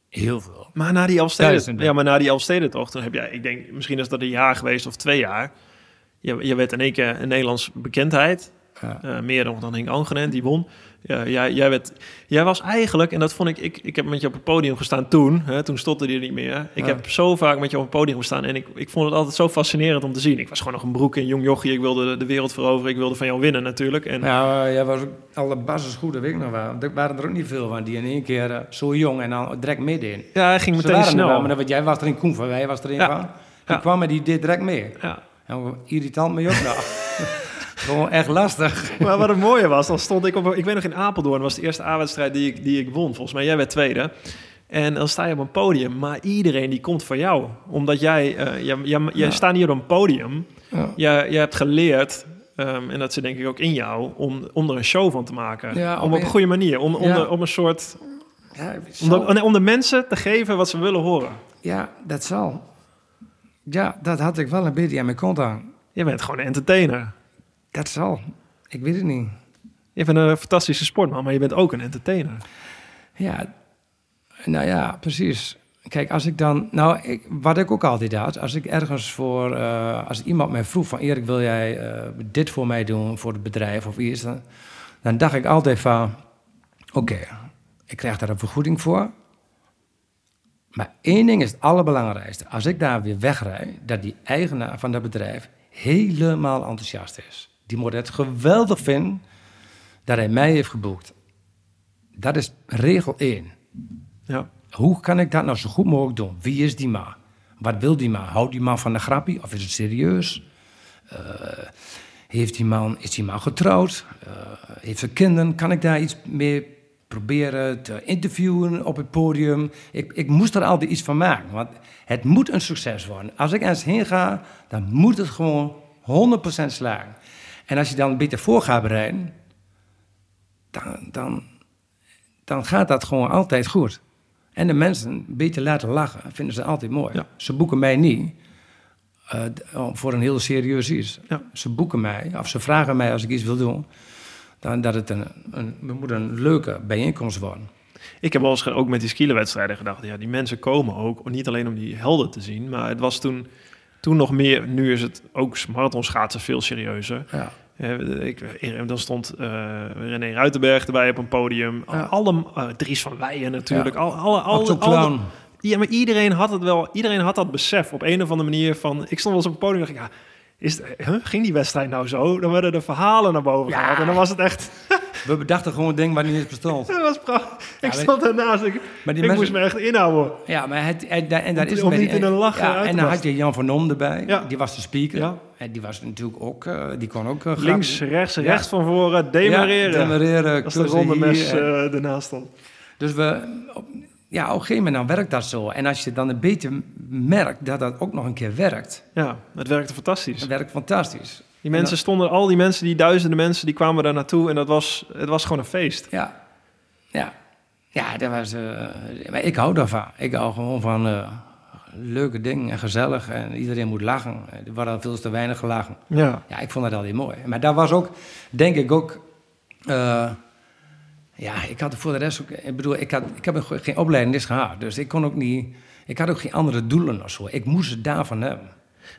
Heel veel. Maar na die Elfsteden, ja, maar na die Elfstedentocht, dan heb jij, ik denk, misschien is dat een jaar geweest of twee jaar. Je, je werd in één keer een Nederlands bekendheid. Ja. Eh, meer dan, dan Henk Angenen, die won. Ja, jij, jij, werd, jij was eigenlijk, en dat vond ik, ik, ik heb met je op het podium gestaan toen, hè, toen stotterde je niet meer. Ik Ja. heb zo vaak met je op het podium gestaan en ik, ik vond het altijd zo fascinerend om te zien. Ik was gewoon nog een broek en jong jochie, ik wilde de, de wereld veroveren, ik wilde van jou winnen natuurlijk. En, Nou, eh, jij was ook alle basis goed, dat weet ik nog wel. Er waren er ook niet veel van die in één keer eh, zo jong en dan direct midden ja, hij ging meteen snel. wel, maar want jij was er in Koen van, wij was er in Ja. van. Ja. kwam en die direct mee. ja. En irritant me ook nog. (laughs) Gewoon echt lastig. Maar wat het mooie was, dan stond ik op... Ik weet nog in Apeldoorn, was de eerste A-wedstrijd die ik, die ik won. Volgens mij, jij werd tweede. En dan sta je op een podium, maar iedereen die komt voor jou. Omdat jij, eh jij, jij, jij Ja. staat hier op een podium. Ja. Jij, jij hebt geleerd, ehm, en dat zit denk ik ook in jou, om, om er een show van te maken. Ja, om op op een goede manier. Om, om, Ja. de, om een soort... Ja, Om de, nee, om de mensen te geven wat ze willen horen. ja, dat zal. Ja, dat had ik wel een beetje aan mijn kont aan. Je bent gewoon een entertainer. Dat zal. Ik weet het niet. Je bent een fantastische sportman, maar je bent ook een entertainer. Ja, nou ja, precies. Kijk, als ik dan... Nou, ik, wat ik ook altijd had, als ik ergens voor... eh, als iemand mij vroeg van... Erik, wil jij eh, dit voor mij doen, voor het bedrijf of iets? Dan, dan dacht ik altijd van... Oké, ik krijg daar een vergoeding voor. Maar één ding is het allerbelangrijkste. Als ik daar weer wegrij, dat die eigenaar van dat bedrijf helemaal enthousiast is. Die moet het geweldig vinden dat hij mij heeft geboekt. Dat is regel één. Ja. Hoe kan ik dat nou zo goed mogelijk doen? Wie is die man? Wat wil die man? Houdt die man van een grappie of is het serieus? Eh, heeft die man, is die man getrouwd? Eh, heeft ze kinderen? Kan ik daar iets mee proberen te interviewen op het podium? Ik, ik moest er altijd iets van maken, want het moet een succes worden. Als ik ergens heen ga, dan moet het gewoon 100% slagen. En als je dan een beetje voor gaat bereiden, dan, dan, dan gaat dat gewoon altijd goed. En de mensen een beetje laten lachen, vinden ze altijd mooi. Ja. Ze boeken mij niet eh, voor een heel serieus iets. Ja. Ze boeken mij, of ze vragen mij als ik iets wil doen, dan dat het een, een, het moet een leuke bijeenkomst worden. Ik heb wel eens ook met die skielerwedstrijden gedacht, ja, die mensen komen ook, niet alleen om die helden te zien, maar het was toen, toen nog meer, nu is het ook marathonschaatsen veel serieuzer. Ja. Eh, ik, dan stond eh, René Ruitenberg erbij op een podium. Ja. Alle, eh, Dries van Weijen natuurlijk. Ja. Al, alle, alle, alle- ja, maar iedereen had het wel. Iedereen had dat besef op een of andere manier van. Ik stond wel eens op het podium en dacht ik, ja, is huh, ging die wedstrijd nou zo? Dan werden de verhalen naar boven gehaald en dan was het echt. (laughs) We bedachten gewoon dingen waar niet eens bestond. Dat was prachtig. Ik stond ernaast. Ik, Maar die ik mensen- moest me echt inhouden. Ja, maar het, en, da- en dat Om is niet met die- in een lach, eh, Ja, te en dan had je Jan van Om erbij. Ja. Die was de speaker. Ja. En die was natuurlijk ook, eh, die kon ook uh, Links, rechts, rechts van voren, demareren. Demareren, Als de ronde mes eh, ernaast stond. Dus we, op, ja, op een gegeven moment dan werkt dat zo. En als je dan een beetje merkt dat dat ook nog een keer werkt, Ja, het werkte fantastisch. dan werkt fantastisch. Die mensen stonden, al die mensen, die duizenden mensen, die kwamen daar naartoe en dat was, het was gewoon een feest. Ja, ja. Ja, dat was, eh, maar ik hou daarvan. Ik hou gewoon van eh, leuke dingen en gezellig. En iedereen moet lachen. Er al veel te weinig gelachen. Ja, Ja, ik vond dat altijd mooi. Maar daar was ook, denk ik ook... eh, ja, ik had voor de rest ook... Ik bedoel, ik, had, ik heb een- geen opleiding dus gehad. Dus ik kon ook niet... Ik had ook geen andere doelen of zo. Ik moest het daarvan hebben.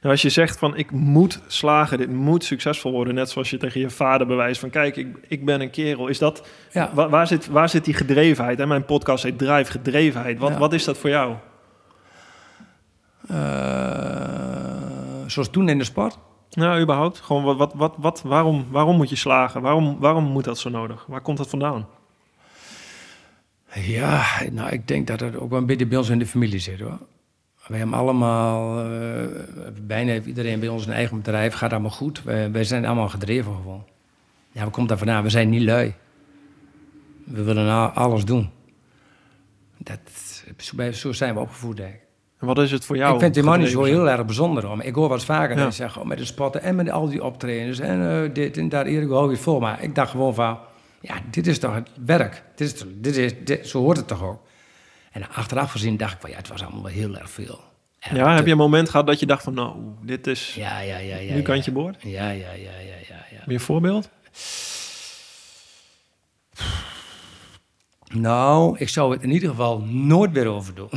Nou, als je zegt van ik moet slagen, dit moet succesvol worden, net zoals je tegen je vader bewijst van kijk, ik, ik ben een kerel, is dat, Ja. waar, zit, waar zit die gedrevenheid? En mijn podcast heet Drive Gedrevenheid. Wat, Ja. wat is dat voor jou? Eh, zoals toen in de sport. Nou, überhaupt, gewoon wat, wat, wat, wat, waarom, waarom moet je slagen? Waarom, waarom moet dat zo nodig? Waar komt dat vandaan? Ja, nou, ik denk dat het ook wel een beetje bij ons in de familie zit, hoor. We hebben allemaal, eh, bijna iedereen bij ons een eigen bedrijf, gaat allemaal goed. Wij, wij zijn allemaal gedreven gewoon. Ja, waar komt dat vandaan? We zijn niet lui. We willen alles doen. Dat, zo, zijn we opgevoed, ik. En wat is het voor jou? ik vind helemaal niet zo heel erg bijzonder. Maar ik hoor wat vaker Ja. zeggen, oh, met de sporten en met al die optredens en eh, dit en dat, Erik, hou je vol. Maar ik dacht gewoon van, ja, dit is toch het werk. Dit is, dit is, dit, zo hoort het toch ook. En achteraf gezien dacht ik van, ja, het was allemaal wel heel erg veel. Ja, heb je een moment gehad dat je dacht van nou, dit is Ja, ja, ja. ja nu kantje boord? Ja, ja, ja, ja, ja, voorbeeld? Nou, ik zou het in ieder geval nooit weer over doen.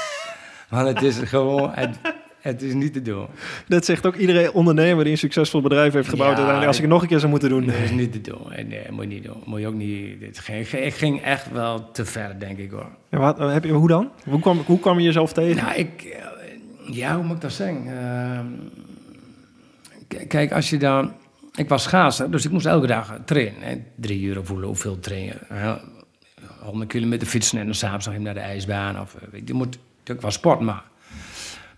(laughs) Want het is gewoon, het, het is niet te doen. Dat zegt ook iedereen ondernemer die een succesvol bedrijf heeft gebouwd. Ja, uiteindelijk, als ik het nog een keer zou moeten doen. Dat is niet te doen. Eh, Nee, moet je niet doen. Moet je ook niet. Dit ging, ik ging echt wel te ver, denk ik hoor. Ja, wat, heb je, hoe dan? Hoe kwam, hoe kwam je jezelf tegen? Nou, ik. eh, Ja, hoe moet ik dat zeggen? Ehm, kijk, als je dan. Ik was schaatser, dus ik moest elke dag trainen. Hè. Drie uur hoe- hoeveel trainen. hè. 100 kilometer fietsen en dan s'avonds nog even naar de ijsbaan. Of, eh, weet je, je moet, ik was sport, maar.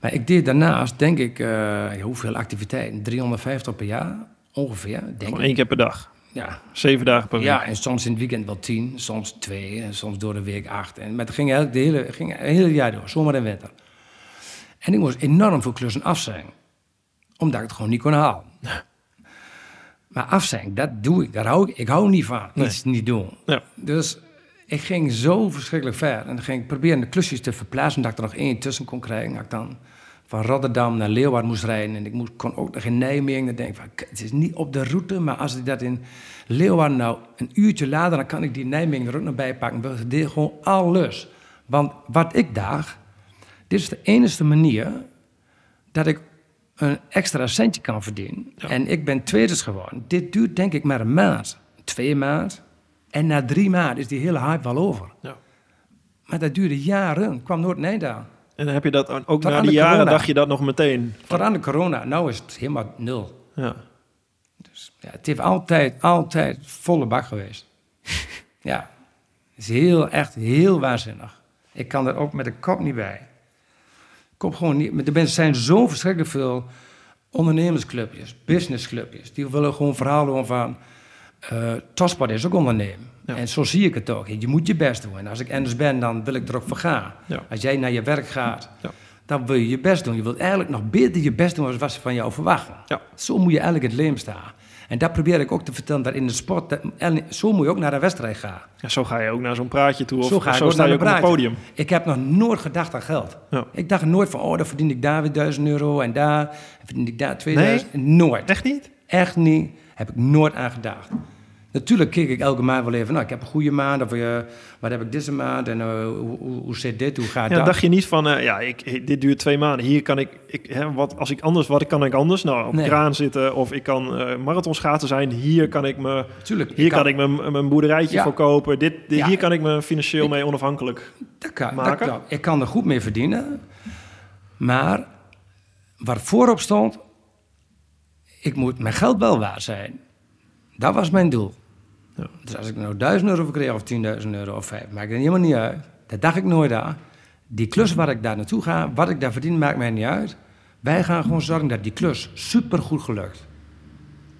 Maar ik deed daarnaast, denk ik, eh, hoeveel activiteiten? 350 per jaar, ongeveer, denk Gewoon één keer per dag. Ja, Zeven dagen per week. ja, en soms in het weekend wel tien, soms twee, en soms door de week acht. En, maar het ging de hele, ging het hele jaar door, zomer en winter. En ik moest enorm veel klussen af zijn. Omdat ik het gewoon niet kon halen. (laughs) Maar af zijn, dat doe ik. Daar hou ik, ik hou niet van. Nee. Iets niet doen. Ja. Dus ik ging zo verschrikkelijk ver. En dan ging ik proberen de klusjes te verplaatsen. Dat ik er nog één tussen kon krijgen. Dat ik dan van Rotterdam naar Leeuwarden moest rijden. En ik moest, kon ook nog in Nijmegen. Dan denk ik van, "Kut, het is niet op de route. Maar als ik dat in Leeuwarden nou een uurtje later... dan kan ik die Nijmegen er ook nog bij pakken. Ik deed gewoon alles. Want wat ik dacht... Dit is de enige manier dat ik een extra centje kan verdienen. En ik ben tweeders geworden. Dit duurt denk ik maar een maand. Twee maand. En na drie maanden is die hele hype wel over. Ja. Maar dat duurde jaren. kwam nooit een eind aan. En dan heb je dat ook Tot na die jaren corona. dacht je dat nog meteen. Tot aan de corona. Nou is het helemaal nul. Ja. Ja, het heeft altijd, altijd volle bak geweest. (laughs) ja. Het is heel, echt heel waanzinnig. Ik kan er ook met de kop niet bij. Kom gewoon niet... Er zijn zo verschrikkelijk veel ondernemersclubjes, businessclubjes. Die willen gewoon verhalen van... eh topsport is ook ondernemen. Ja. En zo zie ik het ook. Je moet je best doen. En als ik anders ben, dan wil ik er ook voor gaan. Ja. Als jij naar je werk gaat, Ja. dan wil je je best doen. Je wilt eigenlijk nog beter je best doen als wat ze van jou verwachten. Zo moet je eigenlijk in het leven staan. En dat probeer ik ook te vertellen, dat in de sport, dat, zo moet je ook naar een wedstrijd gaan. Ja, zo ga je ook naar zo'n praatje toe. Of Zo ga sta je ook op het podium. Ik heb nog nooit gedacht aan geld. Ja. Ik dacht nooit van, oh, dan verdien ik daar weer 1000 euro en daar verdien ik daar 2000. Nooit. Echt niet? Echt niet. Heb ik nooit aan gedacht. Natuurlijk keek ik elke maand wel even, nou, ik heb een goede maand, of eh, wat heb ik deze maand, en eh, hoe, zit dit, hoe gaat Ja, dat? dacht je niet van, eh, ja, ik, dit duurt twee maanden. Hier kan ik, ik hè, wat, als ik anders, wat kan ik anders? Nou, op Nee. kraan zitten of ik kan marathonschaatsen zijn. Hier kan ik me, Tuurlijk, hier kan, ik mijn, mijn boerderijtje Ja. voor kopen. Dit, dit- Ja. Hier kan ik me financieel mee onafhankelijk. Dat kan, maken. Ik kan er goed mee verdienen. Maar wat voorop stond, ik moet mijn geld wel waard zijn. Dat was mijn doel. Ja. Dus als ik nou 1000 euro voor kreeg of 10.000 euro of 5, maakt het helemaal niet uit. Dat dacht ik nooit aan. Die klus waar ik daar naartoe ga, wat ik daar verdien, maakt mij niet uit. Wij gaan gewoon zorgen dat die klus supergoed gelukt.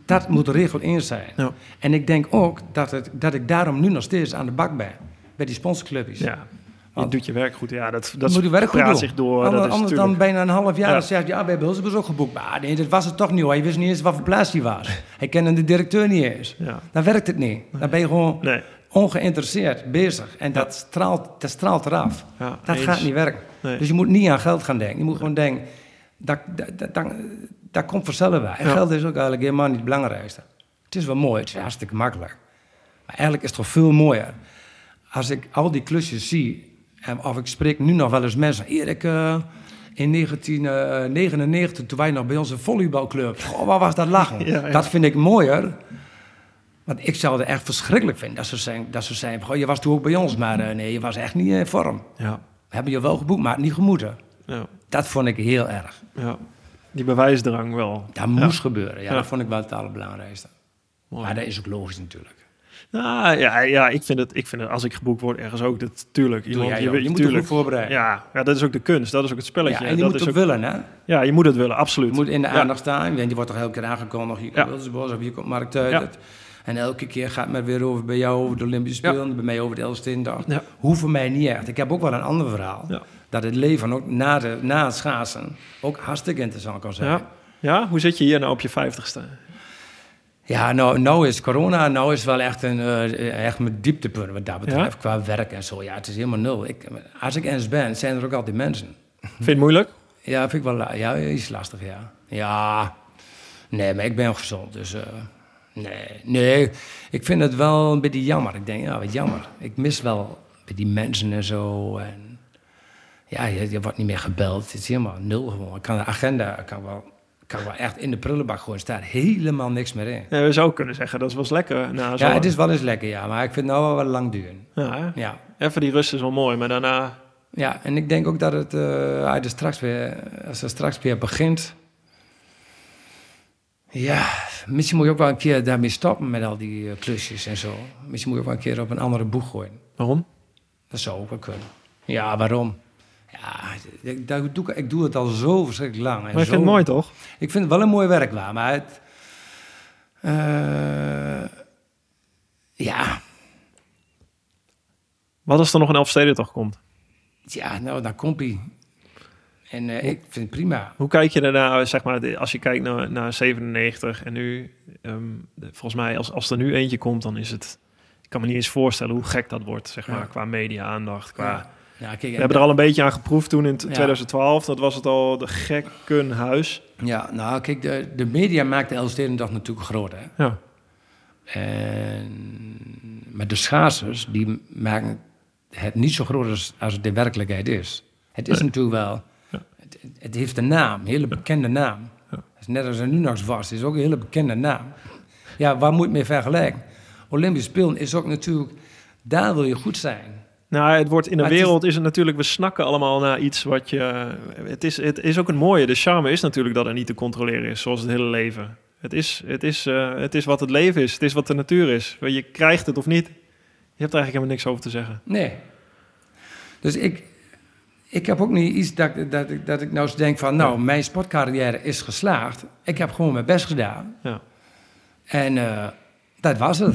Dat moet de regel 1 zijn. Ja. En ik denk ook dat, het, dat ik daarom nu nog steeds aan de bak ben. Bij die sponsorclubjes. Ja, je doet je werk goed. Ja, dat, Dat moet je werk goed doen. zich door. Anders, dat is anders dan bijna een half jaar Ja. dan zegt ja, we hebben Hulsebus ook geboekt. Maar nee, dat was het toch niet hoor. Je wist niet eens wat voor plaats die was. Hij kende de directeur niet eens. Ja. Dan werkt het niet. Dan ben je gewoon Nee. ongeïnteresseerd bezig. En dat, straalt, dat straalt eraf. Ja, dat eens. gaat niet werken. Nee. Dus je moet niet aan geld gaan denken. Je moet gewoon denken, dat, dat, dat, dat, dat komt vanzelf wel. En geld is ook eigenlijk helemaal niet het belangrijkste. Het is wel mooi, het is hartstikke makkelijk. Maar eigenlijk is het toch veel mooier. Als ik al die klusjes zie, en of ik spreek nu nog wel eens mensen. Erik, eh, in 1999, toen wij nog bij onze volleybalclub. Goh, wat was dat lachen? (laughs) Ja, ja. Dat vind ik mooier. Want ik zou het echt verschrikkelijk vinden dat ze zijn, dat ze zijn goh, je was toen ook bij ons, maar eh, nee, je was echt niet in vorm. Ja, We hebben je wel geboekt, maar niet gemoeten. ja, Dat vond ik heel erg. ja. Die bewijsdrang wel. Dat moest gebeuren. Ja, Ja. dat vond ik wel het allerbelangrijkste. Mooi. Maar dat is ook logisch natuurlijk. Nou, ja, ja ik, vind het, ik vind het, als ik geboekt word, ergens ook, dat tuurlijk. Jij je, weet- Je moet tuurlijk. goed voorbereiden. Ja, ja, dat is ook de kunst, dat is ook het spelletje. Ja, en je dat moet is het ook, willen, hè? ja, je moet het willen, absoluut. Je moet in de aandacht staan. Je wordt toch elke keer aangekondigd. Hier Ja. of hier komt Mark Tuit. Ja. En elke keer gaat het maar weer over bij jou over de Olympische. Spelen. Bij mij over de Elfstedendag. Ja. Hoeft voor mij niet echt. Ik heb ook wel een ander verhaal. Dat het leven ook na, de, na het schaatsen ook hartstikke interessant kan zijn. Ja. ja, hoe zit je hier nou op je vijftigste? Ja, nou, nou is corona, nou is wel echt, een, eh, echt mijn dieptepunt wat dat betreft, qua werk en zo. Ja, het is helemaal nul. Ik, als ik eens ben, zijn er ook altijd mensen. Vind je het moeilijk? Ja, vind ik wel ja, is lastig, ja. Ja, nee, maar ik ben gezond, dus... eh, nee, nee, ik vind het wel een beetje jammer. Ik denk, ja, wat jammer. Ik mis wel die mensen en zo. En ja, je, je wordt niet meer gebeld. Het is helemaal nul gewoon. Ik kan de agenda, kan wel, kan wel echt in de prullenbak gooien. Er staat helemaal niks meer in. Ja, we zouden kunnen zeggen, dat was lekker. Zo Ja, het is wel eens lekker, ja. Maar ik vind het nou wel wat lang duren. Ja? Ja. even die rust is wel mooi, maar daarna... Ja, en ik denk ook dat het, eh, als, straks weer, als het straks weer begint... Ja, misschien moet je ook wel een keer daarmee stoppen met al die eh, klusjes en zo. Misschien moet je ook wel een keer op een andere boeg gooien. Waarom? Dat zou ook wel kunnen. Ja, waarom? Ja, ik, dat doe, ik- ik doe het al zo verschrikkelijk lang. En Maar je zo, vindt het mooi, toch? Ik vind het wel een mooi werk waar, maar het... eh, ja, Wat als er nog een Elfstedentocht komt? ja, nou, dan komt hij. En eh, ik vind het prima. Hoe kijk je daarna, zeg maar, als je kijkt naar, naar 97 en nu, ehm, volgens mij, als, als er nu eentje komt, dan is het, ik kan me niet eens voorstellen hoe gek dat wordt, zeg maar, Ja. qua media-aandacht. Qua, Ja. Ja, kijk, We en- hebben er al een beetje aan geproefd toen in t- Ja. 2012, dat was het al de gekkenhuis. Ja, nou kijk, de, de media maakt de Elfstedendag natuurlijk groot, hè. Ja, En, maar de schaatsers, die maken het niet zo groot als, als het in werkelijkheid is. Het is Nee. natuurlijk wel... Ja. Het, het heeft een naam, een hele bekende naam. Ja. Het is net als een Nunax was, is ook een hele bekende naam. Ja, waar moet je mee vergelijken? Olympisch Spelen is ook natuurlijk... Daar wil je goed zijn. Nou, het wordt in de Maar het is- wereld is het natuurlijk, we snakken allemaal naar iets wat je. Het is, het is ook een mooie. De charme is natuurlijk dat er niet te controleren is, zoals het hele leven. Het is, het is, eh, het is wat het leven is. Het is wat de natuur is. Je krijgt het of niet. Je hebt er eigenlijk helemaal niks over te zeggen. Nee. Dus ik, ik heb ook niet iets dat, ik- dat, ik, dat ik nou eens denk van... nou, mijn sportcarrière is geslaagd. Ik heb gewoon mijn best gedaan. Ja. En eh, dat was het.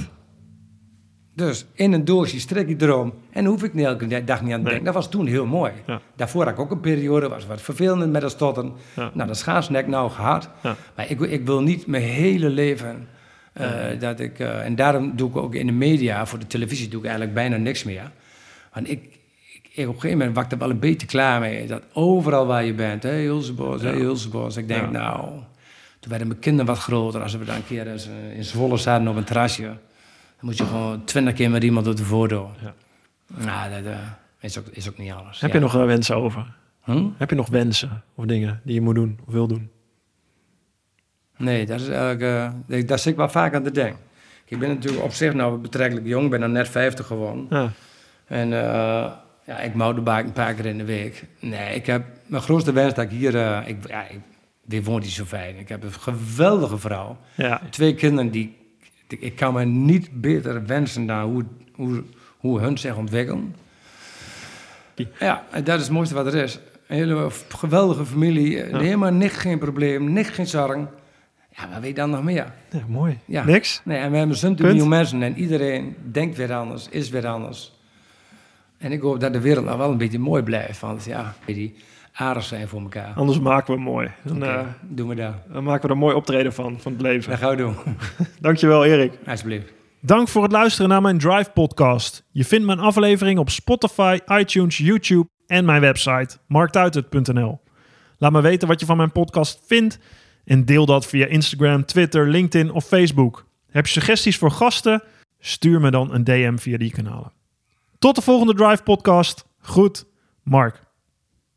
Dus in een doosje strik ik erom. En hoef ik niet elke dag niet aan te Nee. denken. Dat was toen heel mooi. Ja. Daarvoor had ik ook een periode, was wat vervelend met dat stotten. Ja. Nou, dat ik nou gehad. Ja. Maar ik, wil- ik wil niet mijn hele leven Eh, dat ik, eh, en daarom doe ik ook in de media, voor de televisie, doe ik eigenlijk bijna niks meer. Want ik, ik, op een gegeven moment was ik er wel een beetje klaar mee. Dat overal waar je bent, hé, Hulsebos, hé, Hulsebos. Ik denk, nou, toen werden mijn kinderen wat groter. Als we dan een keer eh, in Zwolle zaten op een terrasje, dan moet je gewoon twintig keer met iemand op de voordeur. Ja. Nou, dat eh, is, ook, is ook niet alles. Heb Ja. je nog eh, wensen over? Hm? Heb je nog wensen of dingen die je moet doen of wil doen? Nee, dat is eigenlijk, eh, daar zit ik wel vaak aan te denken. Ik ben natuurlijk op zich nou betrekkelijk jong, ben dan net 50 geworden. Ja. En eh, ja, ik mountainbike een paar keer in de week. Nee, ik heb mijn grootste wens dat ik hier... eh, ik, ja, ik, dit woont hier zo fijn. Ik heb een geweldige vrouw. Ja. Twee kinderen die... Ik, kan me niet beter wensen dan hoe, hoe, hoe hun zich ontwikkelen. Ja, dat is het mooiste wat er is. Een hele geweldige familie. Ja. Helemaal niks, geen probleem, niks, geen zorgen. Ja, wat weet je dan nog meer? Ja, mooi. Ja. Niks? Nee, en we hebben zo'n nieuwe mensen en iedereen denkt weer anders, is weer anders. En ik hoop dat de wereld nou wel een beetje mooi blijft. Want ja, die aardig zijn voor elkaar. Anders maken we hem mooi. Dan, eh, doen we dat. dan maken we er een mooi optreden van, van het leven. Dat gaan we doen. (laughs) Dankjewel Erik. Alsjeblieft. Dank voor het luisteren naar mijn Drive podcast. Je vindt mijn aflevering op Spotify, iTunes, YouTube en mijn website marktuitert.nl. Laat me weten wat je van mijn podcast vindt en deel dat via Instagram, Twitter, LinkedIn of Facebook. Heb je suggesties voor gasten? Stuur me dan een DM via die kanalen. Tot de volgende Drive podcast. Goed, Mark.